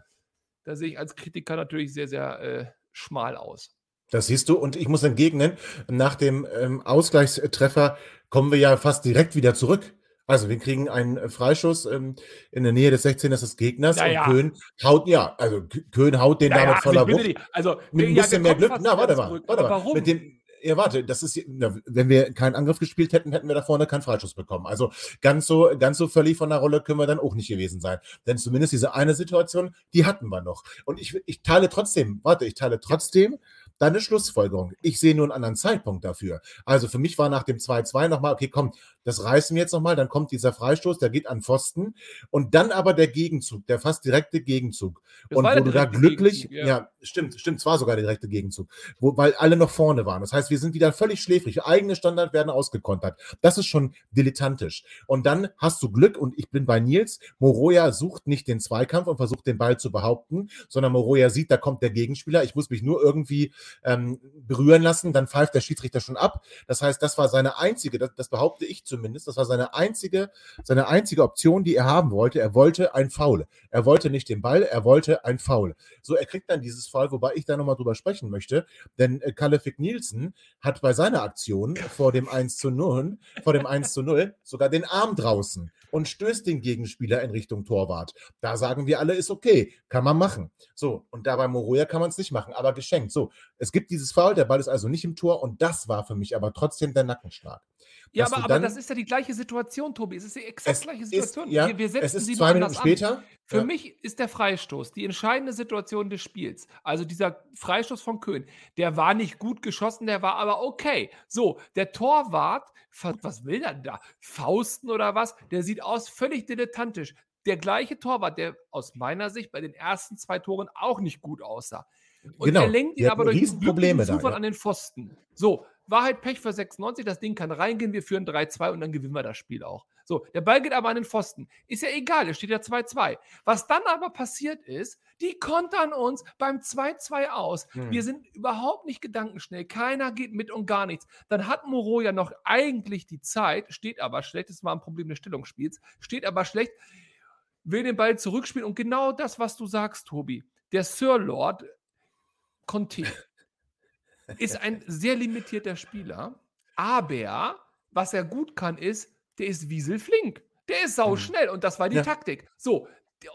Da sehe ich als Kritiker natürlich sehr, sehr äh, schmal aus. Das siehst du. Und ich muss entgegnen, nach dem ähm, Ausgleichstreffer kommen wir ja fast direkt wieder zurück. Also wir kriegen einen äh, Freischuss ähm, in der Nähe des 16 des Gegners ja, und ja. Köhn haut, ja, also Köhn haut den ja, damit voller Wucht. Also mit ein bisschen mehr Glück. Na, warte mal, warte mal. Warum? Mit dem, ja, warte, das ist, wenn wir keinen Angriff gespielt hätten, hätten wir da vorne keinen Freischuss bekommen. Also ganz so, ganz so völlig von der Rolle können wir dann auch nicht gewesen sein. Denn zumindest diese eine Situation, die hatten wir noch. Und ich, ich teile trotzdem, warte, ich teile trotzdem deine Schlussfolgerung. Ich sehe nur einen anderen Zeitpunkt dafür. Also für mich war nach dem 2-2 nochmal, okay, komm, das reißen wir jetzt nochmal, dann kommt dieser Freistoß, der geht an Pfosten und dann aber der Gegenzug, der fast direkte Gegenzug. Das und wo du da glücklich, ja. ja. stimmt, stimmt, es war sogar der direkte Gegenzug, wo, weil alle noch vorne waren. Das heißt, wir sind wieder völlig schläfrig. Eigene Standard werden ausgekontert. Das ist schon dilettantisch. Und dann hast du Glück und ich bin bei Nils. Moroja sucht nicht den Zweikampf und versucht den Ball zu behaupten, sondern Moroja sieht, da kommt der Gegenspieler. Ich muss mich nur irgendwie ähm, berühren lassen, dann pfeift der Schiedsrichter schon ab. Das heißt, das war seine einzige, das, das behaupte ich zumindest, das war seine einzige, seine einzige Option, die er haben wollte. Er wollte ein Foul. Er wollte nicht den Ball, er wollte ein Foul. So, er kriegt dann dieses Foul, wobei ich da nochmal drüber sprechen möchte, denn äh, Kalle Fick Nielsen hat bei seiner Aktion vor dem 1 zu 0, vor dem 1 zu 0 sogar den Arm draußen und stößt den Gegenspieler in Richtung Torwart. Da sagen wir alle, ist okay, kann man machen. So, und da bei Moroja kann man es nicht machen, aber geschenkt. So, Es gibt dieses Foul, der Ball ist also nicht im Tor und das war für mich aber trotzdem der Nackenschlag. Ja, aber, aber das ist ja die gleiche Situation, Tobi. Es ist die exakt Es gleiche ist, Situation. ja, wir, wir setzen es ist sie zwei Minuten später. An. Für ja. mich ist der Freistoß die entscheidende Situation des Spiels. Also dieser Freistoß von Köhn, der war nicht gut geschossen, der war aber okay. So, der Torwart, was will er da? Fausten oder was? Der sieht aus völlig dilettantisch. Der gleiche Torwart, der aus meiner Sicht bei den ersten zwei Toren auch nicht gut aussah. Und Genau, er lenkt ihn aber durch diesen glücklichen da, Zufall ja. an den Pfosten. So, Wahrheit Pech für 96, das Ding kann reingehen, wir führen 3-2 und dann gewinnen wir das Spiel auch. So, der Ball geht aber an den Pfosten. Ist ja egal, es steht ja 2-2. Was dann aber passiert ist, die kontern uns beim 2-2 aus. Hm. Wir sind überhaupt nicht gedankenschnell. Keiner geht mit und gar nichts. Dann hat Moreau ja noch eigentlich die Zeit, steht aber schlecht, das war ein Problem des Stellungsspiels, steht aber schlecht, will den Ball zurückspielen und genau das, was du sagst, Tobi. Der Sir Lord Conte ist ein sehr limitierter Spieler, aber was er gut kann, ist, der ist wieselflink. Der ist sauschnell und das war die Ja. Taktik. So,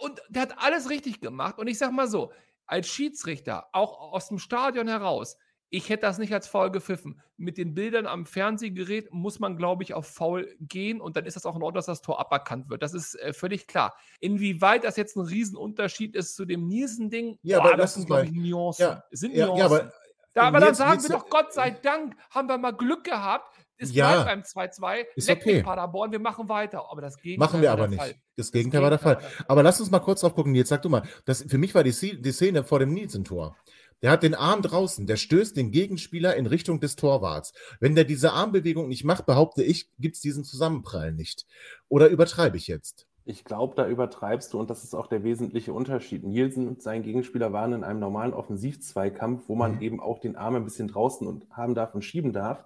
und der hat alles richtig gemacht. Und ich sag mal so, als Schiedsrichter, auch aus dem Stadion heraus, ich hätte das nicht als faul gepfiffen. Mit den Bildern am Fernsehgerät muss man, glaube ich, auf faul gehen und dann ist das auch in Ordnung, dass das Tor aberkannt wird. Das ist äh, völlig klar. Inwieweit das jetzt ein Riesenunterschied ist zu dem Nielsen-Ding, Ja, boah, aber das sind, glaube ich, Nuancen. Ja, sind ja, Nuancen. ja, aber da, aber dann jetzt- sagen jetzt- wir doch, Gott sei Dank haben wir mal Glück gehabt. Es Ja, bleibt beim 2-2. ist Leck okay. Paderborn, wir machen weiter. Aber das Gegenteil Machen wir aber nicht. Fall. Das Gegenteil war der Fall. Aber lass uns mal kurz drauf gucken. Jetzt sag du mal, das, für mich war die, die Szene vor dem Nielsen-Tor. Der hat den Arm draußen, der stößt den Gegenspieler in Richtung des Torwarts. Wenn der diese Armbewegung nicht macht, behaupte ich, gibt es diesen Zusammenprall nicht. Oder übertreibe ich jetzt? Ich glaube, da übertreibst du und das ist auch der wesentliche Unterschied. Nielsen und sein Gegenspieler waren in einem normalen Offensivzweikampf, wo man Mhm. eben auch den Arm ein bisschen draußen und haben darf und schieben darf.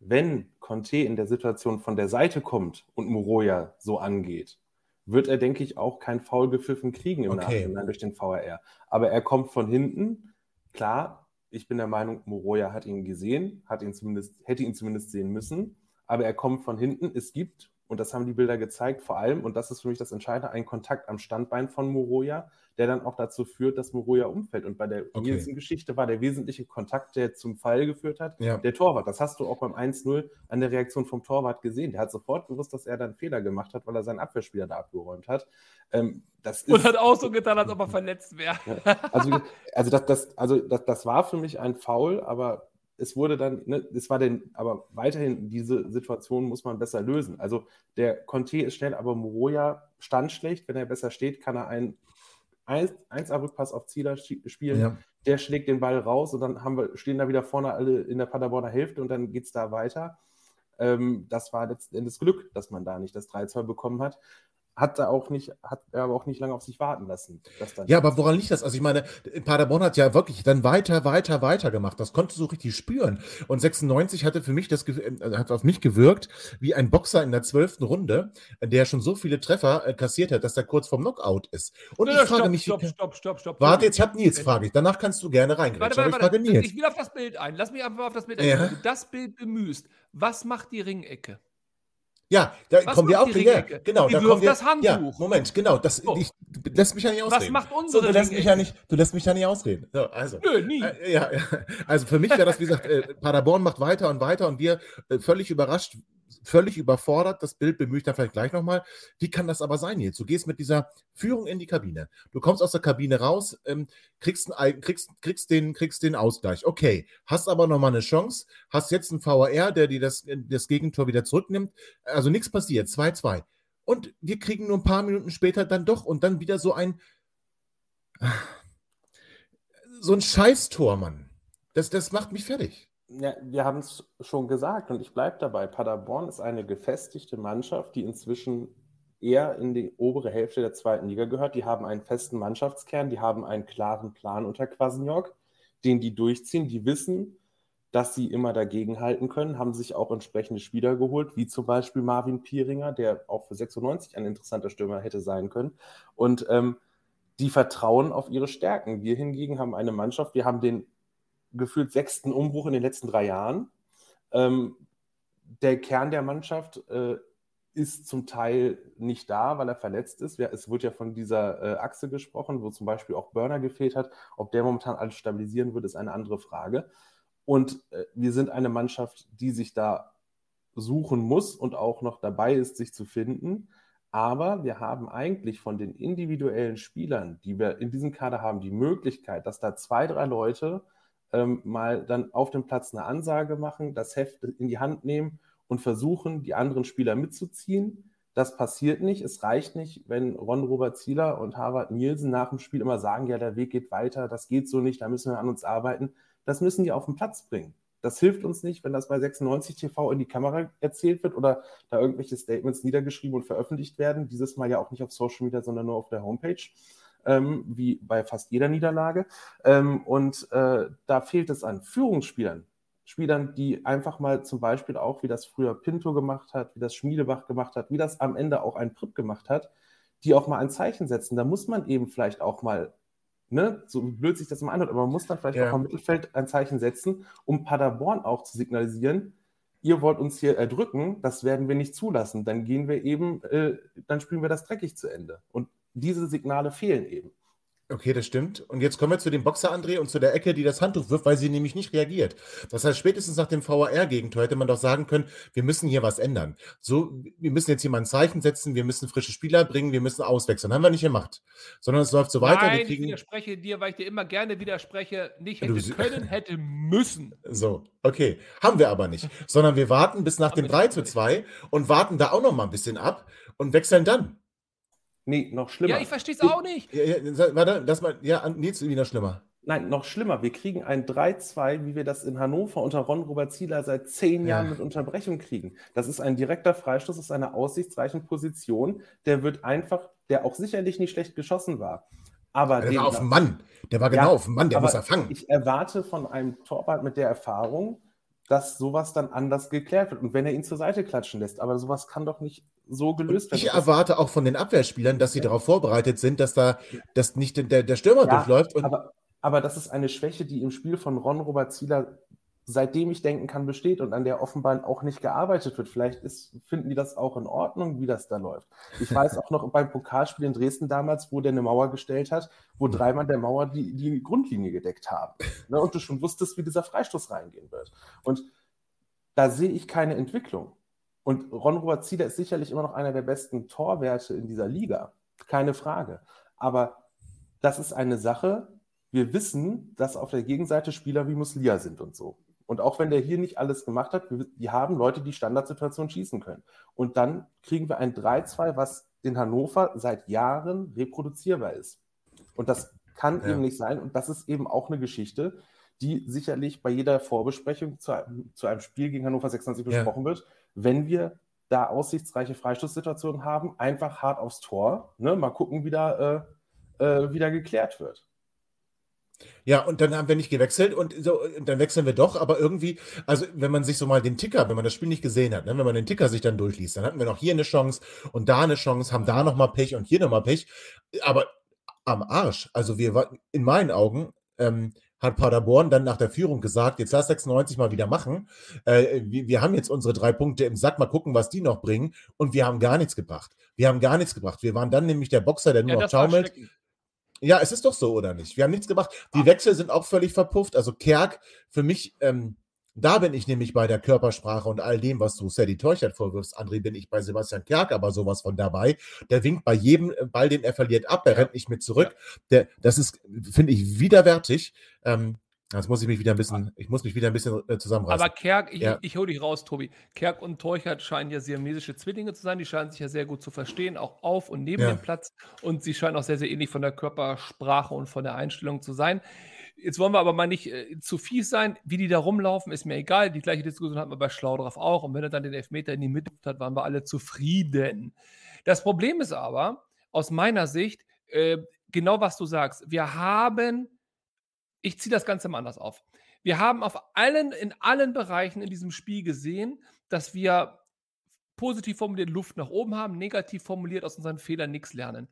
Wenn Conte in der Situation von der Seite kommt und Moroja so angeht, wird er, denke ich, auch kein Foul gepfiffen kriegen im Okay. Nachhinein durch den VAR. Aber er kommt von hinten. Klar, ich bin der Meinung, Moroja hat ihn gesehen, hat ihn zumindest, hätte ihn zumindest sehen müssen. Aber er kommt von hinten. Es gibt, und das haben die Bilder gezeigt, vor allem, und das ist für mich das Entscheidende, einen Kontakt am Standbein von Moroja, der dann auch dazu führt, dass Moroja umfällt. Und bei der Okay. Nielsen-Geschichte war der wesentliche Kontakt, der zum Fall geführt hat, Ja. der Torwart. Das hast du auch beim 1-0 an der Reaktion vom Torwart gesehen. Der hat sofort gewusst, dass er dann einen Fehler gemacht hat, weil er seinen Abwehrspieler da abgeräumt hat. Ähm, das ist, Und hat auch so getan, als ob er verletzt wäre. ja, also, also, das, das, also das, das war für mich ein Foul, aber es wurde dann, ne, es war denn, aber weiterhin, diese Situation muss man besser lösen. Also der Conte ist schnell, aber Moroja stand schlecht. Wenn er besser steht, kann er einen 1A-Rückpass auf Zieler spielen. Ja. Der schlägt den Ball raus und dann haben wir, stehen da wieder vorne alle in der Paderborner Hälfte und dann geht es da weiter. Ähm, das war letzten Endes Glück, dass man da nicht das 3-2 bekommen hat. Hat er auch nicht, hat er aber auch nicht lange auf sich warten lassen. dass dann Ja, aber woran liegt das? Also ich meine, Paderborn hat ja wirklich dann weiter, weiter, weiter gemacht. Das konntest du so richtig spüren. Und 96 hatte für mich das, äh, hat auf mich gewirkt wie ein Boxer in der zwölften Runde, der schon so viele Treffer äh, kassiert hat, dass er kurz vorm Knockout ist. Und ich frage stopp, mich, stopp, stopp, stopp, stopp. warte, jetzt hat Nils frage ich. Danach kannst du gerne Warte, reingreifen. warte, warte. frage Nils. Ich will auf das Bild ein. Lass mich einfach auf das Bild Ja. ein. Wenn du das Bild bemühst, was macht die Ringecke? Ja, da Was kommen wir macht auch ja? Genau, Die da kommen wir. das Handtuch. Ja, Moment, genau. Das, So. ich, du lässt mich ja nicht ausreden. macht so, unsere du lässt mich ja nicht, Du lässt mich ja nicht ausreden. So, also. Nö, nie. Äh, ja, also für mich wäre das, wie gesagt, äh, Paderborn macht weiter und weiter und wir äh, völlig überrascht, völlig überfordert. Das Bild bemühe ich dann vielleicht gleich nochmal. Wie kann das aber sein jetzt? Du gehst mit dieser Führung in die Kabine. Du kommst aus der Kabine raus, ähm, kriegst, ein, Ei- kriegst, kriegst, den, kriegst den Ausgleich. Okay, hast aber nochmal eine Chance, hast jetzt einen VAR, der dir das, das Gegentor wieder zurücknimmt. Also nichts passiert, 2-2. Und wir kriegen nur ein paar Minuten später dann doch und dann wieder so ein so ein Scheißtor, Mann. Das, das macht mich fertig. Ja, wir haben es schon gesagt und ich bleibe dabei. Paderborn ist eine gefestigte Mannschaft, die inzwischen eher in die obere Hälfte der zweiten Liga gehört. Die haben einen festen Mannschaftskern, die haben einen klaren Plan unter Kwasniok, den die durchziehen. Die wissen, dass sie immer dagegenhalten können, haben sich auch entsprechende Spieler geholt, wie zum Beispiel Marvin Pieringer, der auch für 96 ein interessanter Stürmer hätte sein können. Und ähm, die vertrauen auf ihre Stärken. Wir hingegen haben eine Mannschaft, wir haben den gefühlt sechsten Umbruch in den letzten drei Jahren. Ähm, der Kern der Mannschaft äh, ist zum Teil nicht da, weil er verletzt ist. Es wird ja von dieser äh, Achse gesprochen, wo zum Beispiel auch Burner gefehlt hat. Ob der momentan alles stabilisieren wird, ist eine andere Frage. Und äh, wir sind eine Mannschaft, die sich da suchen muss und auch noch dabei ist, sich zu finden. Aber wir haben eigentlich von den individuellen Spielern, die wir in diesem Kader haben, die Möglichkeit, dass da zwei, drei Leute ähm, mal dann auf dem Platz eine Ansage machen, das Heft in die Hand nehmen und versuchen, die anderen Spieler mitzuziehen. Das passiert nicht. Es reicht nicht, wenn Ron Robert Zieler und Harvard Nielsen nach dem Spiel immer sagen, ja, der Weg geht weiter, das geht so nicht, da müssen wir an uns arbeiten. Das müssen die auf den Platz bringen. Das hilft uns nicht, wenn das bei 96 TV in die Kamera erzählt wird oder da irgendwelche Statements niedergeschrieben und veröffentlicht werden. Dieses Mal ja auch nicht auf Social Media, sondern nur auf der Homepage, ähm, wie bei fast jeder Niederlage. Ähm, und äh, da fehlt es an Führungsspielern. Spielern, die einfach mal zum Beispiel auch, wie das früher Pinto gemacht hat, wie das Schmiedebach gemacht hat, wie das am Ende auch ein Pripp gemacht hat, die auch mal ein Zeichen setzen. Da muss man eben vielleicht auch mal ne, so blöd sich das mal anhört, aber man muss dann vielleicht ja. auch im Mittelfeld ein Zeichen setzen, um Paderborn auch zu signalisieren, ihr wollt uns hier erdrücken, das werden wir nicht zulassen. Dann gehen wir eben, äh, dann spielen wir das dreckig zu Ende. Und diese Signale fehlen eben. Okay, das stimmt. Und jetzt kommen wir zu dem Boxer André und zu der Ecke, die das Handtuch wirft, weil sie nämlich nicht reagiert. Das heißt, spätestens nach dem VAR-Gegentor hätte man doch sagen können, wir müssen hier was ändern. So, wir müssen jetzt hier mal ein Zeichen setzen, wir müssen frische Spieler bringen, wir müssen auswechseln. Haben wir nicht gemacht. Sondern es läuft so weiter. Nein, kriegen... ich widerspreche dir, weil ich dir immer gerne widerspreche, nicht hätte du... können, hätte müssen. So, okay. Haben wir aber nicht. Sondern wir warten bis nach dem 3 zu 2 und warten da auch noch mal ein bisschen ab und wechseln dann. Nee, noch schlimmer. Ja, ich verstehe es auch nicht. Ja, ja, warte, das mal, ja, Nils, wieder schlimmer. Nein, noch schlimmer. Wir kriegen ein 3-2, wie wir das in Hannover unter Ron Robert Zieler seit zehn Jahren mit Unterbrechung kriegen. Das ist ein direkter Freistoß aus einer aussichtsreichen Position. Der wird einfach, der auch sicherlich nicht schlecht geschossen war. Aber der war auf dem Mann. Der war genau auf dem Mann, der muss er fangen. Ich erwarte von einem Torwart mit der Erfahrung, dass sowas dann anders geklärt wird und wenn er ihn zur Seite klatschen lässt. Aber sowas kann doch nicht so gelöst werden. Ich erwarte auch von den Abwehrspielern, dass sie ja. darauf vorbereitet sind, dass da dass nicht der, der Stürmer ja, durchläuft. aber, aber das ist eine Schwäche, die im Spiel von Ron Robert Zieler seitdem ich denken kann, besteht und an der offenbar auch nicht gearbeitet wird. Vielleicht ist, finden die das auch in Ordnung, wie das da läuft. Ich weiß auch noch beim Pokalspiel in Dresden damals, wo der eine Mauer gestellt hat, wo dreimal der Mauer die, die Grundlinie gedeckt haben. Ne, und du schon wusstest, wie dieser Freistoß reingehen wird. Und da sehe ich keine Entwicklung. Und Ron-Robert Zieler ist sicherlich immer noch einer der besten Torwerte in dieser Liga. Keine Frage. Aber das ist eine Sache, wir wissen, dass auf der Gegenseite Spieler wie Muslia sind und so. Und auch wenn der hier nicht alles gemacht hat, wir, wir haben Leute, die Standardsituationen schießen können. Und dann kriegen wir ein 3-2, was in Hannover seit Jahren reproduzierbar ist. Und das kann ja. eben nicht sein. Und das ist eben auch eine Geschichte, die sicherlich bei jeder Vorbesprechung zu einem, zu einem Spiel gegen Hannover 96 besprochen ja. wird. Wenn wir da aussichtsreiche Freistoßsituationen haben, einfach hart aufs Tor. Ne? Mal gucken, wie da, äh, äh, wie da geklärt wird. Ja, und dann haben wir nicht gewechselt und so, dann wechseln wir doch, aber irgendwie, also wenn man sich so mal den Ticker, wenn man das Spiel nicht gesehen hat, ne, wenn man den Ticker sich dann durchliest, dann hatten wir noch hier eine Chance und da eine Chance, haben da nochmal Pech und hier nochmal Pech, aber am Arsch. Also wir waren, in meinen Augen, ähm, hat Paderborn dann nach der Führung gesagt, jetzt lass 96 mal wieder machen. Äh, wir, wir, haben jetzt unsere drei Punkte im Sack, mal gucken, was die noch bringen. Und wir haben gar nichts gebracht. Wir haben gar nichts gebracht. Wir waren dann nämlich der Boxer, der nur ja, noch taumelt. Ja, es ist doch so, oder nicht? Wir haben nichts gemacht. Die ah. Wechsel sind auch völlig verpufft. Also Kerk, für mich, ähm, da bin ich nämlich bei der Körpersprache und all dem, was du Sadie Teuchert vorwirfst. André, bin ich bei Sebastian Kerk aber sowas von dabei. Der winkt bei jedem äh, Ball, den er verliert, ab. Er rennt nicht mit zurück. Der, das ist, finde ich, widerwärtig. Ähm, Jetzt muss ich mich wieder ein bisschen, ich muss mich wieder ein bisschen äh, zusammenreißen. Aber Kerk, ich, ja. ich hole dich raus, Tobi. Kerk und Teuchert scheinen ja siamesische Zwillinge zu sein. Die scheinen sich ja sehr gut zu verstehen, auch auf und neben ja. dem Platz. Und sie scheinen auch sehr, sehr ähnlich von der Körpersprache und von der Einstellung zu sein. Jetzt wollen wir aber mal nicht äh, zu fies sein. Wie die da rumlaufen, ist mir egal. Die gleiche Diskussion hatten wir bei Schlaudraff auch. Und wenn er dann den Elfmeter in die Mitte hat, waren wir alle zufrieden. Das Problem ist aber, aus meiner Sicht, äh, genau was du sagst. Wir haben ich ziehe das Ganze mal anders auf. Wir haben auf allen, in allen Bereichen in diesem Spiel gesehen, dass wir positiv formuliert Luft nach oben haben, negativ formuliert aus unseren Fehlern nichts lernen.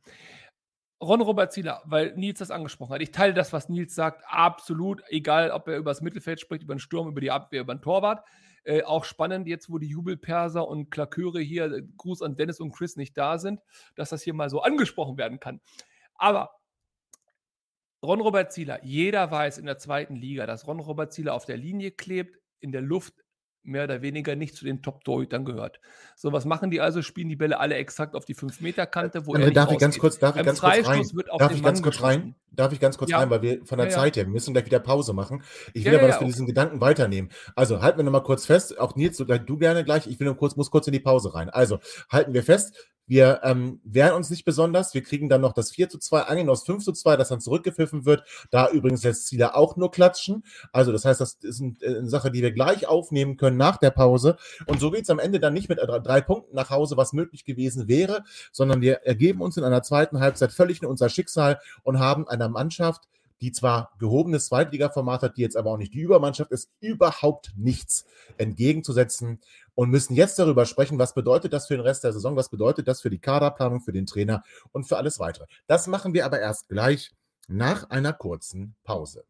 Ron Robert Zieler, weil Nils das angesprochen hat. Ich teile das, was Nils sagt, absolut, egal ob er über das Mittelfeld spricht, über den Sturm, über die Abwehr, über den Torwart. Äh, auch spannend jetzt, wo die Jubelperser und Klaköre hier, äh, Gruß an Dennis und Chris, nicht da sind, dass das hier mal so angesprochen werden kann. Aber Ron-Robert Zieler, jeder weiß in der zweiten Liga, dass Ron-Robert Zieler auf der Linie klebt, in der Luft mehr oder weniger nicht zu den Top-Torhütern gehört. So, was machen die also? Spielen die Bälle alle exakt auf die 5-Meter-Kante, wo André, er darf ich ganz kurz, darf ich ganz kurz rein? darf ich ganz kurz rein? Darf ich ganz kurz ja. rein, weil wir von der ja, Zeit her, wir müssen gleich wieder Pause machen. Ich will ja, aber, dass wir diesen Gedanken weiternehmen. Also halten wir nochmal kurz fest, auch Nils, du, du gerne gleich, ich will nur kurz, muss kurz in die Pause rein. Also halten wir fest, wir ähm, wehren uns nicht besonders. Wir kriegen dann noch das 4 zu 2, angenommen aus 5 zu 2, das dann zurückgepfiffen wird. Da übrigens lässt Zieler auch nur klatschen. Also das heißt, das ist äh, eine Sache, die wir gleich aufnehmen können nach der Pause. Und so geht es am Ende dann nicht mit drei Punkten nach Hause, was möglich gewesen wäre, sondern wir ergeben uns in einer zweiten Halbzeit völlig in unser Schicksal und haben einer Mannschaft, die zwar gehobenes Zweitliga-Format hat, die jetzt aber auch nicht die Übermannschaft ist, überhaupt nichts entgegenzusetzen und müssen jetzt darüber sprechen, was bedeutet das für den Rest der Saison, was bedeutet das für die Kaderplanung, für den Trainer und für alles weitere. Das machen wir aber erst gleich nach einer kurzen Pause.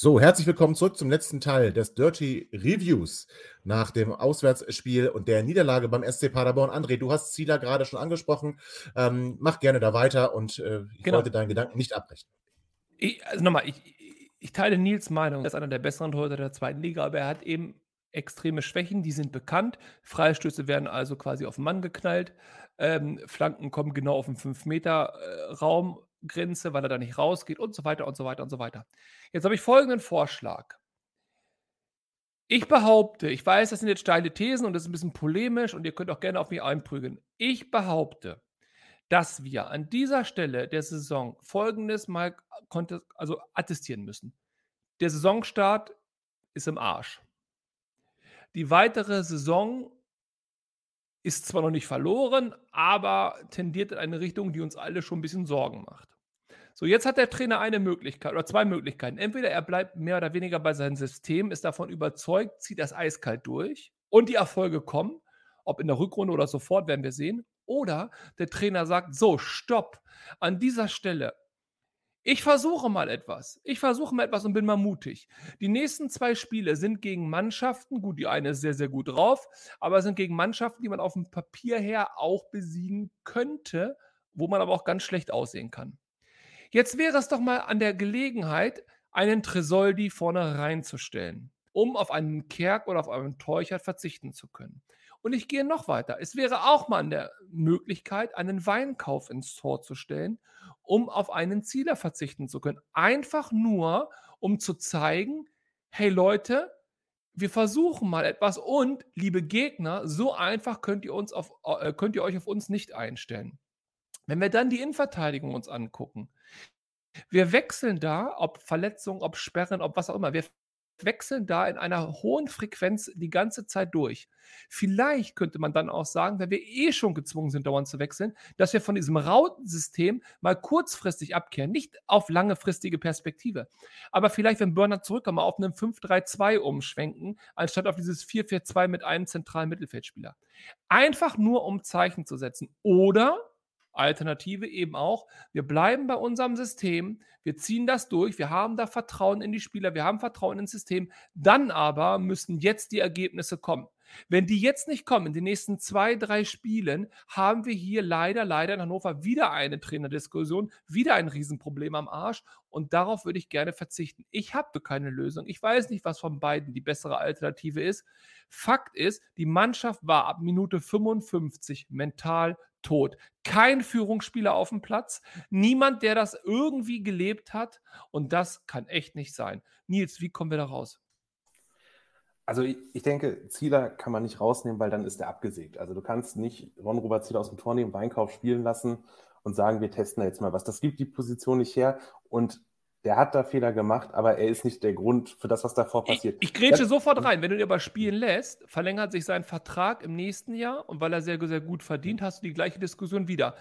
So, herzlich willkommen zurück zum letzten Teil des Dirty Reviews nach dem Auswärtsspiel und der Niederlage beim SC Paderborn. André, du hast Zieler gerade schon angesprochen. Ähm, mach gerne da weiter und äh, ich genau. wollte deinen Gedanken nicht abbrechen. Ich, also nochmal, ich, ich teile Nils Meinung. Er ist einer der besseren Torhüter der zweiten Liga, aber er hat eben extreme Schwächen, die sind bekannt. Freistöße werden also quasi auf den Mann geknallt. Ähm, Flanken kommen genau auf den 5-Meter-Raumgrenze, weil er da nicht rausgeht und so weiter und so weiter und so weiter. Jetzt habe ich folgenden Vorschlag. Ich behaupte, ich weiß, das sind jetzt steile Thesen und das ist ein bisschen polemisch und ihr könnt auch gerne auf mich einprügeln. Ich behaupte, dass wir an dieser Stelle der Saison folgendes mal also attestieren müssen. Der Saisonstart ist im Arsch. Die weitere Saison ist zwar noch nicht verloren, aber tendiert in eine Richtung, die uns alle schon ein bisschen Sorgen macht. So, jetzt hat der Trainer eine Möglichkeit oder zwei Möglichkeiten. Entweder er bleibt mehr oder weniger bei seinem System, ist davon überzeugt, zieht das eiskalt durch und die Erfolge kommen, ob in der Rückrunde oder sofort, werden wir sehen. Oder der Trainer sagt: So, stopp. An dieser Stelle ich versuche mal etwas. Ich versuche mal etwas und bin mal mutig. Die nächsten zwei Spiele sind gegen Mannschaften, gut, die eine ist sehr, sehr gut drauf, aber sind gegen Mannschaften, die man auf dem Papier her auch besiegen könnte, wo man aber auch ganz schlecht aussehen kann. Jetzt wäre es doch mal an der Gelegenheit, einen Tresoldi vorne reinzustellen, um auf einen Kerk oder auf einen Teuchert verzichten zu können. Und ich gehe noch weiter. Es wäre auch mal der Möglichkeit, einen Weinkauf ins Tor zu stellen, um auf einen Zieler verzichten zu können. Einfach nur, um zu zeigen, hey Leute, wir versuchen mal etwas und, liebe Gegner, so einfach könnt ihr, uns auf, äh, könnt ihr euch auf uns nicht einstellen. Wenn wir dann die Innenverteidigung uns angucken, wir wechseln da, ob Verletzungen, ob Sperren, ob was auch immer, wir wechseln da in einer hohen Frequenz die ganze Zeit durch. Vielleicht könnte man dann auch sagen, wenn wir eh schon gezwungen sind, dauernd zu wechseln, dass wir von diesem Rautensystem mal kurzfristig abkehren, nicht auf langefristige Perspektive. Aber vielleicht, wenn Burner zurückkommt, mal auf einen 5-3-2 umschwenken, anstatt auf dieses 4-4-2 mit einem zentralen Mittelfeldspieler. Einfach nur, um Zeichen zu setzen. Oder Alternative eben auch, wir bleiben bei unserem System, wir ziehen das durch, wir haben da Vertrauen in die Spieler, wir haben Vertrauen ins System, dann aber müssen jetzt die Ergebnisse kommen. Wenn die jetzt nicht kommen, in den nächsten zwei, drei Spielen, haben wir hier leider, leider in Hannover wieder eine Trainerdiskussion, wieder ein Riesenproblem am Arsch. Und darauf würde ich gerne verzichten. Ich habe keine Lösung. Ich weiß nicht, was von beiden die bessere Alternative ist. Fakt ist, die Mannschaft war ab Minute 55 mental tot. Kein Führungsspieler auf dem Platz, niemand, der das irgendwie gelebt hat. Und das kann echt nicht sein. Nils, wie kommen wir da raus? Also ich, ich, denke, Zieler kann man nicht rausnehmen, weil dann ist er abgesägt. Also du kannst nicht Ron-Robert Zieler aus dem Tor nehmen, Weinkauf spielen lassen und sagen, wir testen da jetzt mal was. Das gibt die Position nicht her und der hat da Fehler gemacht, aber er ist nicht der Grund für das, was davor passiert. Ich, ich grätsche ja. sofort rein. Wenn du ihn aber spielen lässt, verlängert sich sein Vertrag im nächsten Jahr und weil er sehr, sehr gut verdient, hast du die gleiche Diskussion wieder.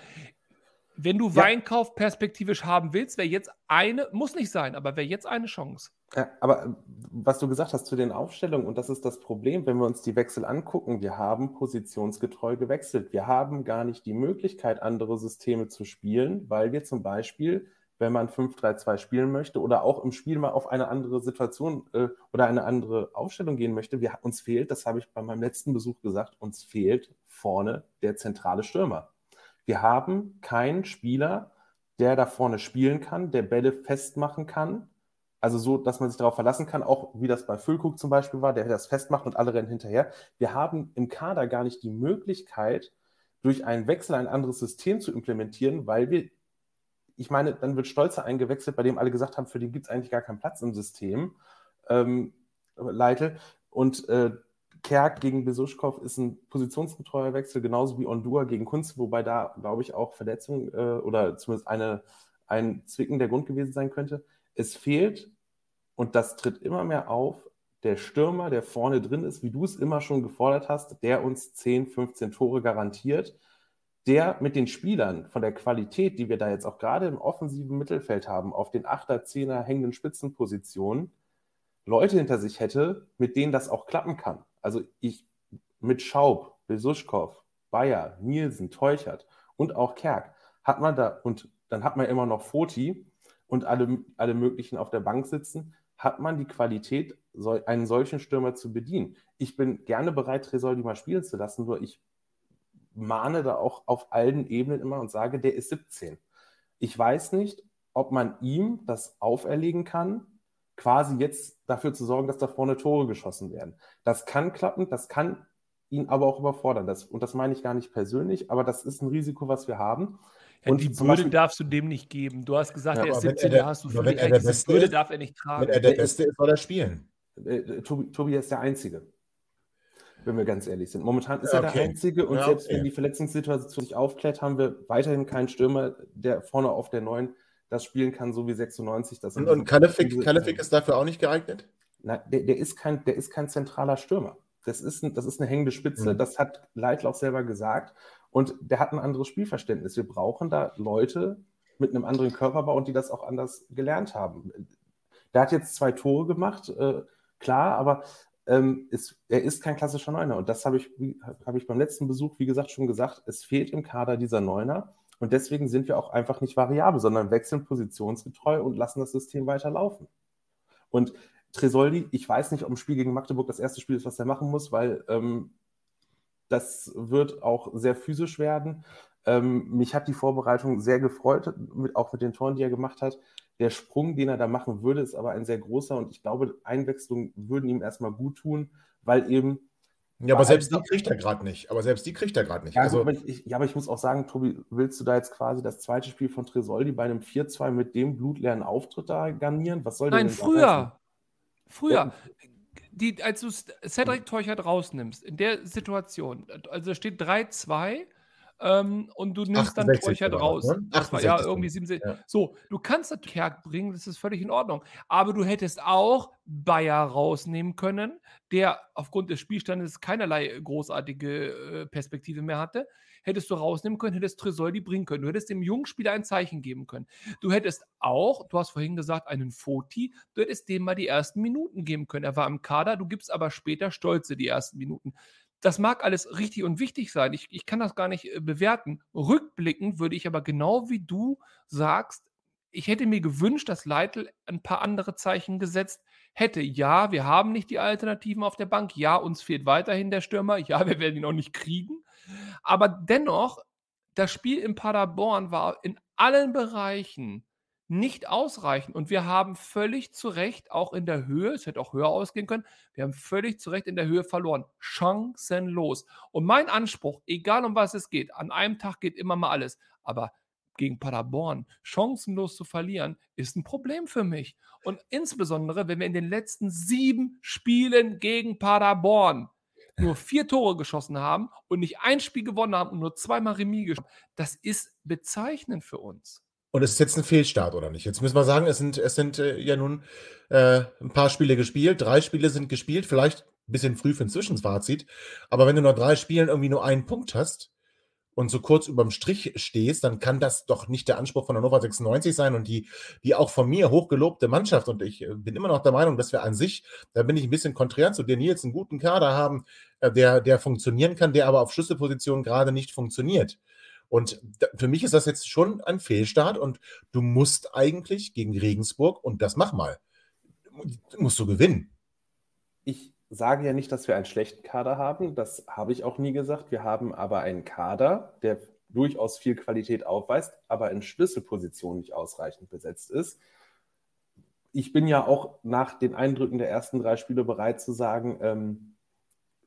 Wenn du ja. Weinkauf perspektivisch haben willst, wäre jetzt eine, muss nicht sein, aber wäre jetzt eine Chance. Ja, aber äh, was du gesagt hast zu den Aufstellungen, und das ist das Problem, wenn wir uns die Wechsel angucken, wir haben positionsgetreu gewechselt. Wir haben gar nicht die Möglichkeit, andere Systeme zu spielen, weil wir zum Beispiel wenn man 5-3-2 spielen möchte oder auch im Spiel mal auf eine andere Situation äh, oder eine andere Aufstellung gehen möchte. Wir, uns fehlt, das habe ich bei meinem letzten Besuch gesagt, uns fehlt vorne der zentrale Stürmer. Wir haben keinen Spieler, der da vorne spielen kann, der Bälle festmachen kann. Also so, dass man sich darauf verlassen kann, auch wie das bei Füllkrug zum Beispiel war, der das festmacht und alle rennen hinterher. Wir haben im Kader gar nicht die Möglichkeit, durch einen Wechsel ein anderes System zu implementieren, weil wir, ich meine, dann wird Stolzer eingewechselt, bei dem alle gesagt haben, für den gibt es eigentlich gar keinen Platz im System. Ähm, Leite. Und äh, Kerk gegen Besuschkow ist ein positionsgetreuer Wechsel, genauso wie Ondua gegen Kunst, wobei da, glaube ich, auch Verletzung äh, oder zumindest eine, ein Zwicken der Grund gewesen sein könnte. Es fehlt, und das tritt immer mehr auf, der Stürmer, der vorne drin ist, wie du es immer schon gefordert hast, der uns 10, 15 Tore garantiert, der mit den Spielern von der Qualität, die wir da jetzt auch gerade im offensiven Mittelfeld haben, auf den 8er, 10er hängenden Spitzenpositionen, Leute hinter sich hätte, mit denen das auch klappen kann. Also ich mit Schaub, Besuschkow, Bayer, Nielsen, Teuchert und auch Kerk hat man da, und dann hat man immer noch Foti und alle, alle möglichen auf der Bank sitzen, hat man die Qualität, einen solchen Stürmer zu bedienen. Ich bin gerne bereit, Tresoldi mal spielen zu lassen, nur ich mahne da auch auf allen Ebenen immer und sage, der ist 17. Ich weiß nicht, ob man ihm das auferlegen kann, quasi jetzt dafür zu sorgen, dass da vorne Tore geschossen werden. Das kann klappen, das kann ihn aber auch überfordern. Das, und das meine ich gar nicht persönlich, aber das ist ein Risiko, was wir haben. Ja, und die Bürde Beispiel, darfst du dem nicht geben. Du hast gesagt, ja, er ist 17, da hast du völlig recht. Diese Bürde darf er nicht tragen. Wenn er der, der Beste ist, soll er spielen. Äh, äh, Tobi, Tobi ist der Einzige. Wenn wir ganz ehrlich sind. Momentan ist ja, okay. er der Einzige und selbst okay. wenn die Verletzungssituation sich aufklärt, haben wir weiterhin keinen Stürmer, der vorne auf der neuen das spielen kann, so wie 96. Das und und Kalefik, Kalefik ist dafür auch nicht geeignet? Nein, der, der, ist kein, der ist kein zentraler Stürmer. Das ist, ein, das ist eine hängende Spitze. Mhm. Das hat Leitl auch selber gesagt. Und der hat ein anderes Spielverständnis. Wir brauchen da Leute mit einem anderen Körperbau und die das auch anders gelernt haben. Der hat jetzt zwei Tore gemacht, äh, klar, aber ähm, ist, er ist kein klassischer Neuner. Und das habe ich, hab ich beim letzten Besuch, wie gesagt, schon gesagt. Es fehlt im Kader dieser Neuner. Und deswegen sind wir auch einfach nicht variabel, sondern wechseln positionsgetreu und lassen das System weiterlaufen. Und Tresoldi, ich weiß nicht, ob ein Spiel gegen Magdeburg das erste Spiel ist, was er machen muss, weil ähm, das wird auch sehr physisch werden. Ähm, mich hat die Vorbereitung sehr gefreut, mit, auch mit den Toren, die er gemacht hat. Der Sprung, den er da machen würde, ist aber ein sehr großer und ich glaube, Einwechslungen würden ihm erstmal gut tun, weil eben ja, aber selbst die kriegt er gerade nicht. Aber selbst die kriegt er gerade nicht. Ja, also, ich, ja, aber ich muss auch sagen, Tobi, willst du da jetzt quasi das zweite Spiel von Tresoldi bei einem 4-2 mit dem blutleeren Auftritt da garnieren? Was soll Nein, früher. Früher. Ja. Die, als du Cedric Teuchert rausnimmst, in der Situation, also steht 3-2 ähm, und du nimmst dann Teuchert raus. Ne? War, ja, irgendwie 77. Ja. So, du kannst natürlich Kerk bringen, das ist völlig in Ordnung. Aber du hättest auch Bayer rausnehmen können, der aufgrund des Spielstandes keinerlei großartige äh, Perspektive mehr hatte. Hättest du rausnehmen können, hättest Tresoldi bringen können. Du hättest dem jungen Spieler ein Zeichen geben können. Du hättest auch, du hast vorhin gesagt, einen Foti, du hättest dem mal die ersten Minuten geben können. Er war im Kader, du gibst aber später Stolze die ersten Minuten. Das mag alles richtig und wichtig sein. Ich, ich kann das gar nicht äh, bewerten. Rückblickend würde ich aber genau wie du sagst, ich hätte mir gewünscht, dass Leitl ein paar andere Zeichen gesetzt hätte. Ja, wir haben nicht die Alternativen auf der Bank. Ja, uns fehlt weiterhin der Stürmer. Ja, wir werden ihn auch nicht kriegen. Aber dennoch, das Spiel in Paderborn war in allen Bereichen nicht ausreichen. Und wir haben völlig zu Recht auch in der Höhe, es hätte auch höher ausgehen können, wir haben völlig zu Recht in der Höhe verloren. Chancenlos. Und mein Anspruch, egal um was es geht, an einem Tag geht immer mal alles, aber gegen Paderborn chancenlos zu verlieren, ist ein Problem für mich. Und insbesondere, wenn wir in den letzten sieben Spielen gegen Paderborn nur vier Tore geschossen haben und nicht ein Spiel gewonnen haben und nur zweimal Remis geschossen, das ist bezeichnend für uns. Und es ist jetzt ein Fehlstart, oder nicht? Jetzt müssen wir sagen, es sind, es sind äh, ja nun äh, ein paar Spiele gespielt, drei Spiele sind gespielt, vielleicht ein bisschen früh für ein Zwischenfazit. Aber wenn du nur drei Spielen irgendwie nur einen Punkt hast und so kurz überm Strich stehst, dann kann das doch nicht der Anspruch von Hannover 96 sein und die, die auch von mir hochgelobte Mannschaft. Und ich äh, bin immer noch der Meinung, dass wir an sich, da bin ich ein bisschen konträr zu dir, Nils, einen guten Kader haben, äh, der, der funktionieren kann, der aber auf Schlüsselpositionen gerade nicht funktioniert. Und für mich ist das jetzt schon ein Fehlstart und du musst eigentlich gegen Regensburg, und das mach mal, musst du gewinnen. Ich sage ja nicht, dass wir einen schlechten Kader haben. Das habe ich auch nie gesagt. Wir haben aber einen Kader, der durchaus viel Qualität aufweist, aber in Schlüsselpositionen nicht ausreichend besetzt ist. Ich bin ja auch nach den Eindrücken der ersten drei Spiele bereit zu sagen, ähm,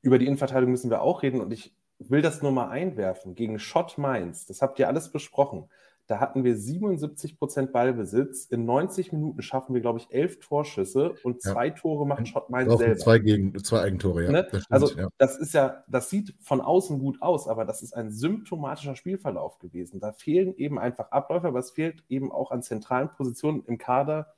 über die Innenverteidigung müssen wir auch reden und ich will das nur mal einwerfen. Gegen Schott Mainz, das habt ihr alles besprochen. Da hatten wir 77 Prozent Ballbesitz. In 90 Minuten schaffen wir, glaube ich, elf Torschüsse und zwei ja. Tore macht Schott Mainz selber. Zwei, gegen, zwei Eigentore, ja. Ne? Das stimmt, also, ja. das ist ja, das sieht von außen gut aus, aber das ist ein symptomatischer Spielverlauf gewesen. Da fehlen eben einfach Abläufe, aber es fehlt eben auch an zentralen Positionen im Kader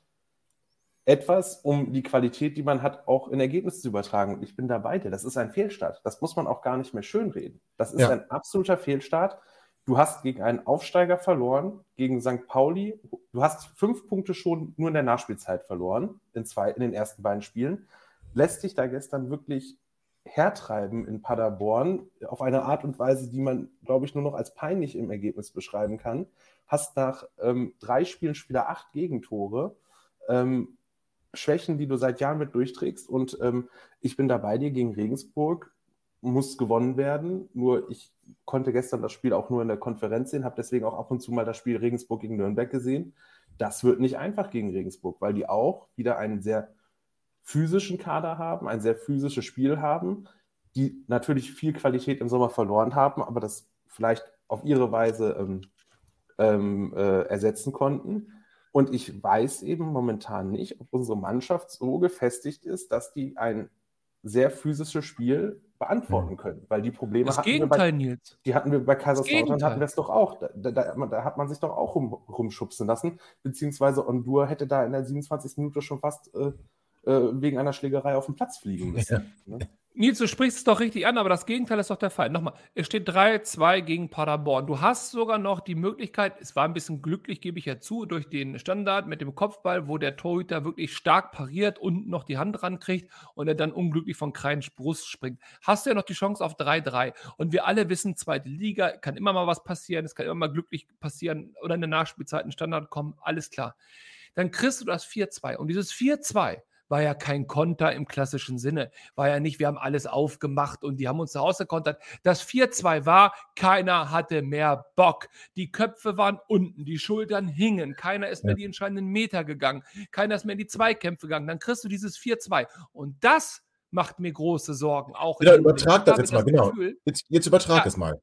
etwas, um die Qualität, die man hat, auch in Ergebnisse zu übertragen. Und ich bin da bei dir. Das ist ein Fehlstart. Das muss man auch gar nicht mehr schönreden. Das ist ja. ein absoluter Fehlstart. Du hast gegen einen Aufsteiger verloren, gegen St. Pauli. Du hast fünf Punkte schon nur in der Nachspielzeit verloren, in, zwei, in den ersten beiden Spielen. Lässt dich da gestern wirklich hertreiben in Paderborn auf eine Art und Weise, die man, glaube ich, nur noch als peinlich im Ergebnis beschreiben kann. Hast nach ähm, drei Spielen schon wieder acht Gegentore. Ähm, Schwächen, die du seit Jahren mit durchträgst. Und ähm, ich bin da bei dir gegen Regensburg muss gewonnen werden. Nur ich konnte gestern das Spiel auch nur in der Konferenz sehen, habe deswegen auch ab und zu mal das Spiel Regensburg gegen Nürnberg gesehen. Das wird nicht einfach gegen Regensburg, weil die auch wieder einen sehr physischen Kader haben, ein sehr physisches Spiel haben, die natürlich viel Qualität im Sommer verloren haben, aber das vielleicht auf ihre Weise ähm, ähm, äh, ersetzen konnten. Und ich weiß eben momentan nicht, ob unsere Mannschaft so gefestigt ist, dass die ein sehr physisches Spiel beantworten können, weil die Probleme das hatten Gegenteil, wir bei, Nils. die hatten wir bei Kaiserslautern hatten wir es doch auch. Da, da, da, hat man sich doch auch rum, rumschubsen lassen, beziehungsweise Ondur hätte da in der 27. Minute schon fast äh, äh, wegen einer Schlägerei auf den Platz fliegen müssen. Ja. Ne? Nils, du sprichst es doch richtig an, aber das Gegenteil ist doch der Fall. Nochmal, es steht 3-2 gegen Paderborn. Du hast sogar noch die Möglichkeit, es war ein bisschen glücklich, gebe ich ja zu, durch den Standard mit dem Kopfball, wo der Torhüter wirklich stark pariert und noch die Hand rankriegt und er dann unglücklich von Kreins Brust springt. Hast du ja noch die Chance auf 3-3. Und wir alle wissen, zweite Liga, kann immer mal was passieren, es kann immer mal glücklich passieren oder in der Nachspielzeit ein Standard kommen, alles klar. Dann kriegst du das 4-2. Und dieses 4-2 war ja kein Konter im klassischen Sinne. War ja nicht, wir haben alles aufgemacht und die haben uns da rausgekontert. Das 4-2 war, keiner hatte mehr Bock. Die Köpfe waren unten, die Schultern hingen, keiner ist ja. mehr die entscheidenden Meter gegangen, keiner ist mehr in die Zweikämpfe gegangen. Dann kriegst du dieses 4-2. Und das macht mir große Sorgen. Auch ja, übertrag das jetzt mal, genau. Gefühl, jetzt, jetzt übertrag ja, es mal.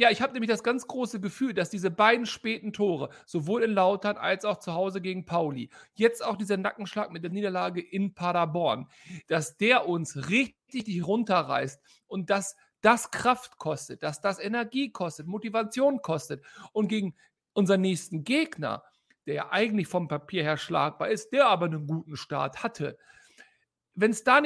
Ja, ich habe nämlich das ganz große Gefühl, dass diese beiden späten Tore, sowohl in Lautern als auch zu Hause gegen Pauli, jetzt auch dieser Nackenschlag mit der Niederlage in Paderborn, dass der uns richtig runterreißt und dass das Kraft kostet, dass das Energie kostet, Motivation kostet. Und gegen unseren nächsten Gegner, der ja eigentlich vom Papier her schlagbar ist, der aber einen guten Start hatte, wenn es da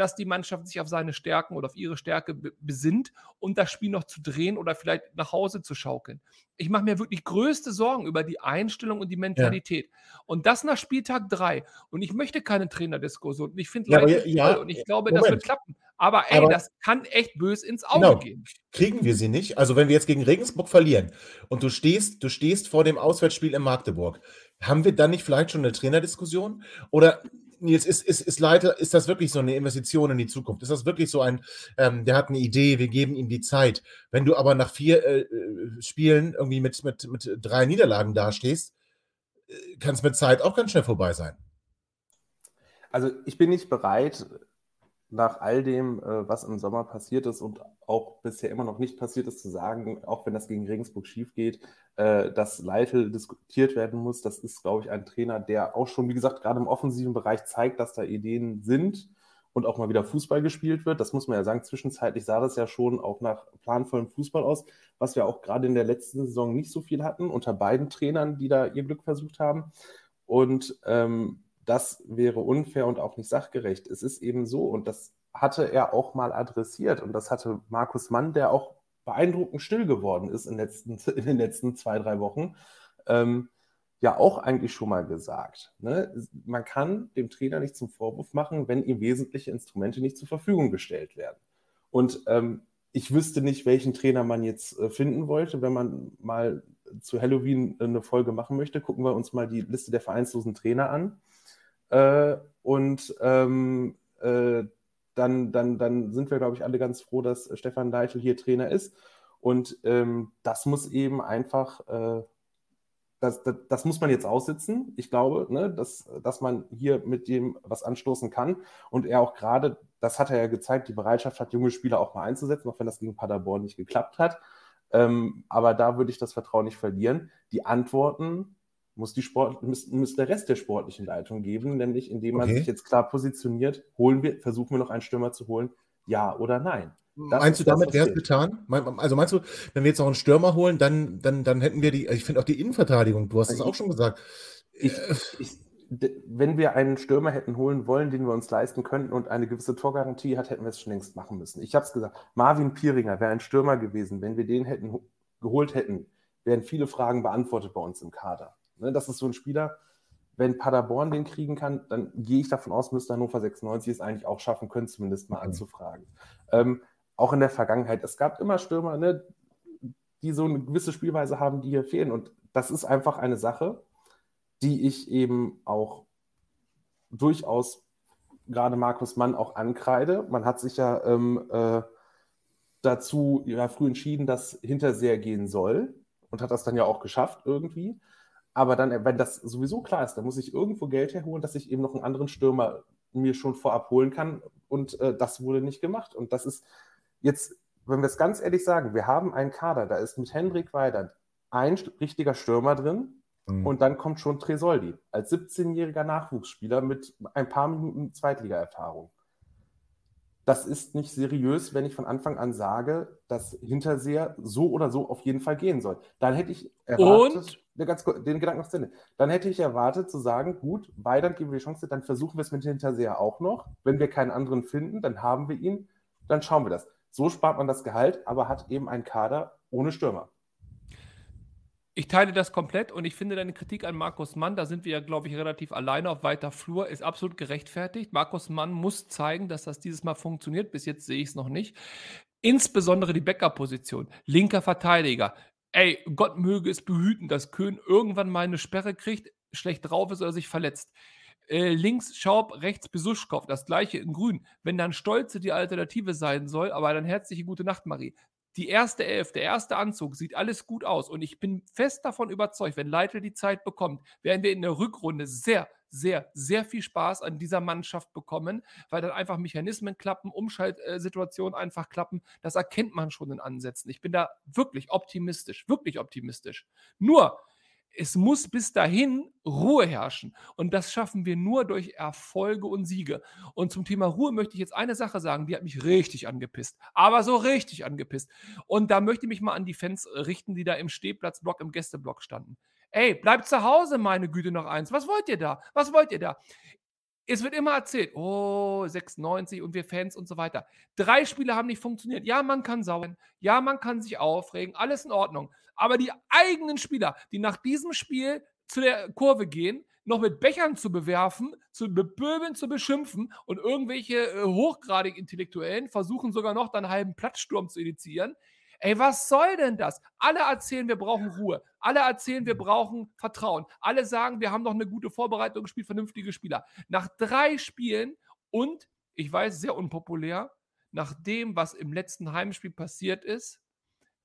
dass die Mannschaft sich auf seine Stärken oder auf ihre Stärke besinnt und das Spiel noch zu drehen oder vielleicht nach Hause zu schaukeln. Ich mache mir wirklich größte Sorgen über die Einstellung und die Mentalität. Ja. Und das nach Spieltag 3. Und ich möchte keine Trainerdiskussion. Ich finde ja, ja, und ich glaube, Moment. das wird klappen. Aber ey, aber, das kann echt böse ins Auge genau. gehen. Kriegen wir sie nicht? Also wenn wir jetzt gegen Regensburg verlieren und du stehst, du stehst vor dem Auswärtsspiel in Magdeburg, haben wir dann nicht vielleicht schon eine Trainerdiskussion? Oder Nils, ist, ist, ist Leiter, ist das wirklich so eine Investition in die Zukunft? Ist das wirklich so ein, ähm, der hat eine Idee, wir geben ihm die Zeit. Wenn du aber nach vier äh, äh Spielen irgendwie mit, mit, mit drei Niederlagen dastehst, äh, kann es mit Zeit auch ganz schnell vorbei sein. Also ich bin nicht bereit, nach all dem, äh, was im Sommer passiert ist und auch bisher immer noch nicht passiert ist, zu sagen, auch wenn das gegen Regensburg schief geht, äh, dass Leitl diskutiert werden muss. Das ist, glaube ich, ein Trainer, der auch schon, wie gesagt, gerade im offensiven Bereich zeigt, dass da Ideen sind und auch mal wieder Fußball gespielt wird. Das muss man ja sagen. Zwischenzeitlich sah das ja schon auch nach planvollem Fußball aus, was wir auch gerade in der letzten Saison nicht so viel hatten, unter beiden Trainern, die da ihr Glück versucht haben. Und ähm, das wäre unfair und auch nicht sachgerecht. Es ist eben so, und das hatte er auch mal adressiert, und das hatte Markus Mann, der auch beeindruckend still geworden ist in, letzten, in den letzten zwei, drei Wochen. Ähm, ja auch eigentlich schon mal gesagt. Ne? Man kann dem Trainer nicht zum Vorwurf machen, wenn ihm wesentliche Instrumente nicht zur Verfügung gestellt werden. Und ähm, ich wüsste nicht, welchen Trainer man jetzt äh, finden wollte. Wenn man mal zu Halloween eine Folge machen möchte, gucken wir uns mal die Liste der vereinslosen Trainer an. Äh, und ähm, äh, dann, dann, dann sind wir, glaube ich, alle ganz froh, dass Stefan Deichel hier Trainer ist. Und ähm, das muss eben einfach, äh, das, das, das, muss man jetzt aussitzen. Ich glaube, ne, dass, dass man hier mit dem was anstoßen kann. Und er auch gerade, das hat er ja gezeigt, die Bereitschaft hat, junge Spieler auch mal einzusetzen, auch wenn das gegen Paderborn nicht geklappt hat. Ähm, aber da würde ich das Vertrauen nicht verlieren. Die Antworten muss, die Sport, muss, muss der Rest der sportlichen Leitung geben, nämlich indem man okay. sich jetzt klar positioniert, holen wir, versuchen wir noch einen Stürmer zu holen, ja oder nein. Das meinst du, damit wäre es getan? Also meinst du, wenn wir jetzt noch einen Stürmer holen, dann, dann, dann hätten wir die, ich finde auch die Innenverteidigung, du hast es auch schon gesagt. Ich, ich, wenn wir einen Stürmer hätten holen wollen, den wir uns leisten könnten und eine gewisse Torgarantie hat, hätten wir es schon längst machen müssen. Ich habe es gesagt, Marvin Pieringer wäre ein Stürmer gewesen. Wenn wir den hätten geholt hätten, wären viele Fragen beantwortet bei uns im Kader. Ne, das ist so ein Spieler, wenn Paderborn den kriegen kann, dann gehe ich davon aus, müsste Hannover 96 es eigentlich auch schaffen können, zumindest mal mhm. anzufragen. Ähm, auch in der Vergangenheit, es gab immer Stürmer, ne, die so eine gewisse Spielweise haben, die hier fehlen. Und das ist einfach eine Sache, die ich eben auch durchaus gerade Markus Mann auch ankreide. Man hat sich ja ähm, äh, dazu ja früh entschieden, dass Hinterseher gehen soll und hat das dann ja auch geschafft irgendwie. Aber dann, wenn das sowieso klar ist, dann muss ich irgendwo Geld herholen, dass ich eben noch einen anderen Stürmer mir schon vorab holen kann. Und äh, das wurde nicht gemacht. Und das ist jetzt, wenn wir es ganz ehrlich sagen, wir haben einen Kader, da ist mit Hendrik Weidand ein richtiger Stürmer drin. Mhm. Und dann kommt schon Tresoldi als 17-jähriger Nachwuchsspieler mit ein paar Minuten Zweitliga-Erfahrung das ist nicht seriös, wenn ich von Anfang an sage, dass Hinterseher so oder so auf jeden Fall gehen soll. Dann hätte ich erwartet, Und? Ganz, den Gedanken noch zu Ende. Dann hätte ich erwartet zu sagen, gut, Weidand geben wir die Chance, dann versuchen wir es mit Hinterseher auch noch. Wenn wir keinen anderen finden, dann haben wir ihn, dann schauen wir das. So spart man das Gehalt, aber hat eben einen Kader ohne Stürmer. Ich teile das komplett und ich finde deine Kritik an Markus Mann, da sind wir ja, glaube ich, relativ alleine auf weiter Flur, ist absolut gerechtfertigt. Markus Mann muss zeigen, dass das dieses Mal funktioniert. Bis jetzt sehe ich es noch nicht. Insbesondere die Backup-Position. Linker Verteidiger. Ey, Gott möge es behüten, dass Köhn irgendwann mal eine Sperre kriegt, schlecht drauf ist oder sich verletzt. Äh, links Schaub, rechts Besuschkow, das gleiche in grün. Wenn dann Stolze die Alternative sein soll, aber dann herzliche gute Nacht, Marie die erste Elf, der erste Anzug, sieht alles gut aus. Und ich bin fest davon überzeugt, wenn Leitl die Zeit bekommt, werden wir in der Rückrunde sehr, sehr, sehr viel Spaß an dieser Mannschaft bekommen, weil dann einfach Mechanismen klappen, Umschaltsituationen einfach klappen. Das erkennt man schon in Ansätzen. Ich bin da wirklich optimistisch, wirklich optimistisch. Nur, es muss bis dahin Ruhe herrschen. Und das schaffen wir nur durch Erfolge und Siege. Und zum Thema Ruhe möchte ich jetzt eine Sache sagen, die hat mich richtig angepisst. Aber so richtig angepisst. Und da möchte ich mich mal an die Fans richten, die da im Stehplatzblock, im Gästeblock standen. Ey, bleibt zu Hause, meine Güte, noch eins. Was wollt ihr da? Was wollt ihr da? Es wird immer erzählt, oh, 96 und wir Fans und so weiter. Drei Spiele haben nicht funktioniert. Ja, man kann sauern. Ja, man kann sich aufregen. Alles in Ordnung. Aber die eigenen Spieler, die nach diesem Spiel zu der Kurve gehen, noch mit Bechern zu bewerfen, zu beböbeln, zu beschimpfen und irgendwelche äh, hochgradig Intellektuellen versuchen sogar noch dann einen halben Platzsturm zu initiieren. Ey, was soll denn das? Alle erzählen, wir brauchen Ruhe. Alle erzählen, wir brauchen Vertrauen. Alle sagen, wir haben noch eine gute Vorbereitung gespielt, vernünftige Spieler. Nach drei Spielen und, ich weiß, sehr unpopulär, nach dem, was im letzten Heimspiel passiert ist,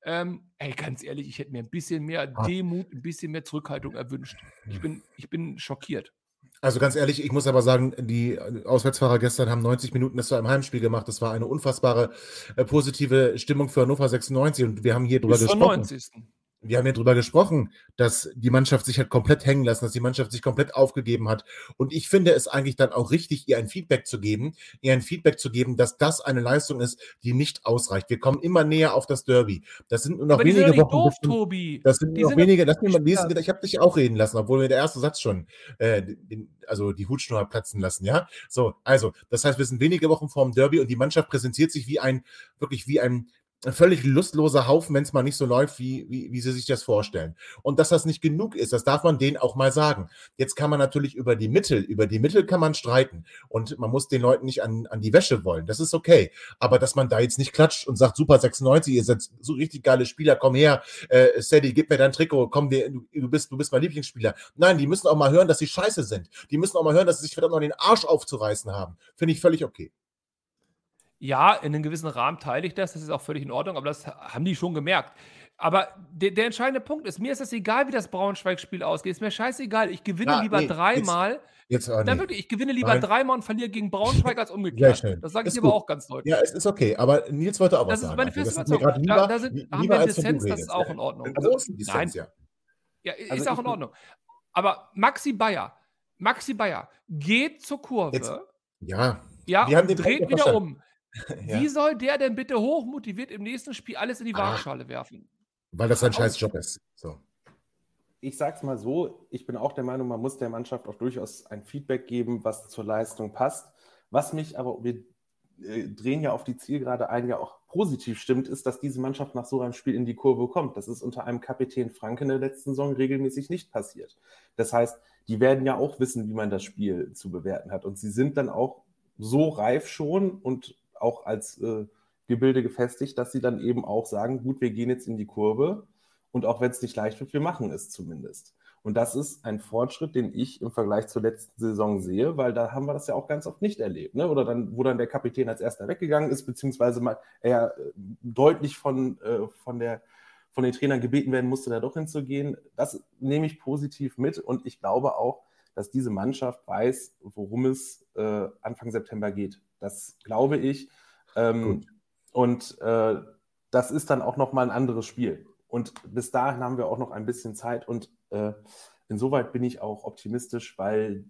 ähm, ey, ganz ehrlich, ich hätte mir ein bisschen mehr ah. Demut, ein bisschen mehr Zurückhaltung erwünscht. Ich bin, ich bin schockiert. Also ganz ehrlich, ich muss aber sagen, die Auswärtsfahrer gestern haben 90 Minuten das zu einem Heimspiel gemacht. Das war eine unfassbare äh, positive Stimmung für Hannover 96 und wir haben hier drüber Bis gesprochen. 90 wir haben ja drüber gesprochen, dass die Mannschaft sich hat komplett hängen lassen, dass die Mannschaft sich komplett aufgegeben hat. Und ich finde es eigentlich dann auch richtig, ihr ein Feedback zu geben, ihr ein Feedback zu geben, dass das eine Leistung ist, die nicht ausreicht. Wir kommen immer näher auf das Derby. Das sind nur noch Aber wenige Wochen. Doof, Tobi. Das sind die nur noch wenige. Lass mich mal lesen. Ich habe dich auch reden lassen, obwohl mir der erste Satz schon, äh, also die Hutschnur hat platzen lassen, ja. So, also, das heißt, wir sind wenige Wochen vorm Derby und die Mannschaft präsentiert sich wie ein, wirklich wie ein völlig lustloser Haufen, wenn es mal nicht so läuft, wie, wie, wie sie sich das vorstellen. Und dass das nicht genug ist, das darf man denen auch mal sagen. Jetzt kann man natürlich über die Mittel, über die Mittel kann man streiten. Und man muss den Leuten nicht an, an die Wäsche wollen. Das ist okay. Aber dass man da jetzt nicht klatscht und sagt, super 96, ihr seid so richtig geile Spieler, komm her, äh, Sadie, gib mir dein Trikot, komm, wir, du, bist, du bist mein Lieblingsspieler. Nein, die müssen auch mal hören, dass sie scheiße sind. Die müssen auch mal hören, dass sie sich verdammt noch den Arsch aufzureißen haben. Finde ich völlig okay. Ja, in einem gewissen Rahmen teile ich das, das ist auch völlig in Ordnung, aber das haben die schon gemerkt. Aber der, der entscheidende Punkt ist, mir ist es egal, wie das Braunschweig-Spiel ausgeht. Ist mir scheißegal. Ich gewinne ja, lieber nee, dreimal. Jetzt, jetzt nee. wirklich, ich gewinne lieber Nein. dreimal und verliere gegen Braunschweig als umgekehrt. Schön. Das sage ich aber auch ganz deutlich. Ja, es ist okay. Aber Nils wollte auch was sagen. Das ist meine feste Überzeugung. Da, da sind, haben wir Dissens, das ist auch in Ordnung. Also, Nein. ja. Ja, ist also auch in Ordnung. Aber Maxi Bayer, Maxi Bayer geht zur Kurve. Jetzt, ja. Ja, wir haben den dreht wieder um. Ja. Wie soll der denn bitte hochmotiviert im nächsten Spiel alles in die ah. Waagschale werfen? Weil das ein scheiß Job ist. So. Ich sag's mal so, ich bin auch der Meinung, man muss der Mannschaft auch durchaus ein Feedback geben, was zur Leistung passt. Was mich aber, wir äh, drehen ja auf die Zielgerade ein, ja auch positiv stimmt, ist, dass diese Mannschaft nach so einem Spiel in die Kurve kommt. Das ist unter einem Kapitän Frank in der letzten Saison regelmäßig nicht passiert. Das heißt, die werden ja auch wissen, wie man das Spiel zu bewerten hat. Und sie sind dann auch so reif schon und auch als äh, Gebilde gefestigt, dass sie dann eben auch sagen, gut, wir gehen jetzt in die Kurve und auch wenn es nicht leicht wird, wir machen es zumindest. Und das ist ein Fortschritt, den ich im Vergleich zur letzten Saison sehe, weil da haben wir das ja auch ganz oft nicht erlebt. Ne? Oder dann, wo dann der Kapitän als erster weggegangen ist, beziehungsweise mal er äh, deutlich von, äh, von, der, von den Trainern gebeten werden musste, da doch hinzugehen. Das nehme ich positiv mit und ich glaube auch, dass diese Mannschaft weiß, worum es äh, Anfang September geht. Das glaube ich. Ähm, und äh, das ist dann auch nochmal ein anderes Spiel. Und bis dahin haben wir auch noch ein bisschen Zeit. Und äh, insoweit bin ich auch optimistisch, weil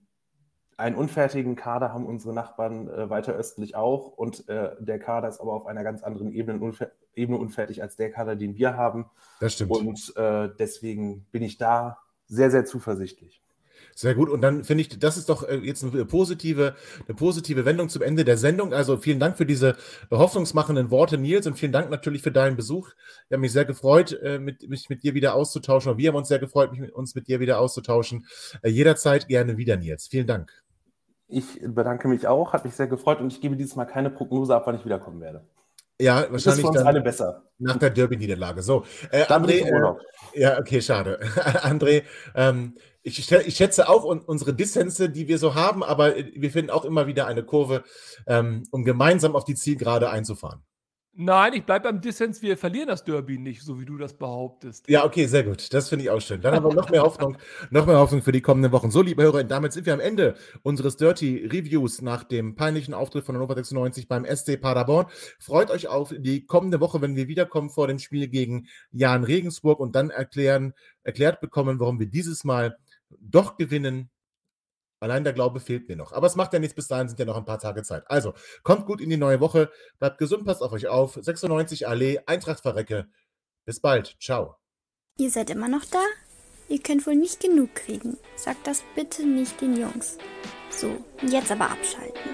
einen unfertigen Kader haben unsere Nachbarn äh, weiter östlich auch. Und äh, der Kader ist aber auf einer ganz anderen Ebene, unfer Ebene unfertig als der Kader, den wir haben. Das stimmt. Und äh, deswegen bin ich da sehr, sehr zuversichtlich. Sehr gut. Und dann finde ich, das ist doch äh, jetzt eine positive, eine positive Wendung zum Ende der Sendung. Also vielen Dank für diese hoffnungsmachenden Worte, Nils, und vielen Dank natürlich für deinen Besuch. Ich habe mich sehr gefreut, äh, mit, mich mit dir wieder auszutauschen. Und wir haben uns sehr gefreut, mich mit uns mit dir wieder auszutauschen. Äh, jederzeit gerne wieder, Nils. Vielen Dank. Ich bedanke mich auch, hat mich sehr gefreut und ich gebe dieses Mal keine Prognose ab, wann ich wiederkommen werde. Ja, wahrscheinlich dann. Nach der Derby-Niederlage. So, äh, André. Äh, ja, okay, schade. André, ähm, ich, ich, schätze auch unsere Dissense, die wir so haben, aber äh, wir finden auch immer wieder eine Kurve, ähm, um gemeinsam auf die Zielgerade einzufahren. Nein, ich bleibe beim Dissens. Wir verlieren das Derby nicht, so wie du das behauptest. Ja, okay, sehr gut. Das finde ich auch schön. Dann haben wir noch mehr Hoffnung, noch mehr Hoffnung für die kommenden Wochen. So, liebe Hörer, damit sind wir am Ende unseres Dirty Reviews nach dem peinlichen Auftritt von Hannover 96 beim SC Paderborn. Freut euch auf die kommende Woche, wenn wir wiederkommen vor dem Spiel gegen Jan Regensburg und dann erklären, erklärt bekommen, warum wir dieses Mal doch gewinnen. Allein der Glaube fehlt mir noch. Aber es macht ja nichts, bis dahin sind ja noch ein paar Tage Zeit. Also, kommt gut in die neue Woche, bleibt gesund, passt auf euch auf. 96 Allee, Eintracht Verrecke. Bis bald. Ciao. Ihr seid immer noch da? Ihr könnt wohl nicht genug kriegen. Sagt das bitte nicht den Jungs. So, jetzt aber abschalten.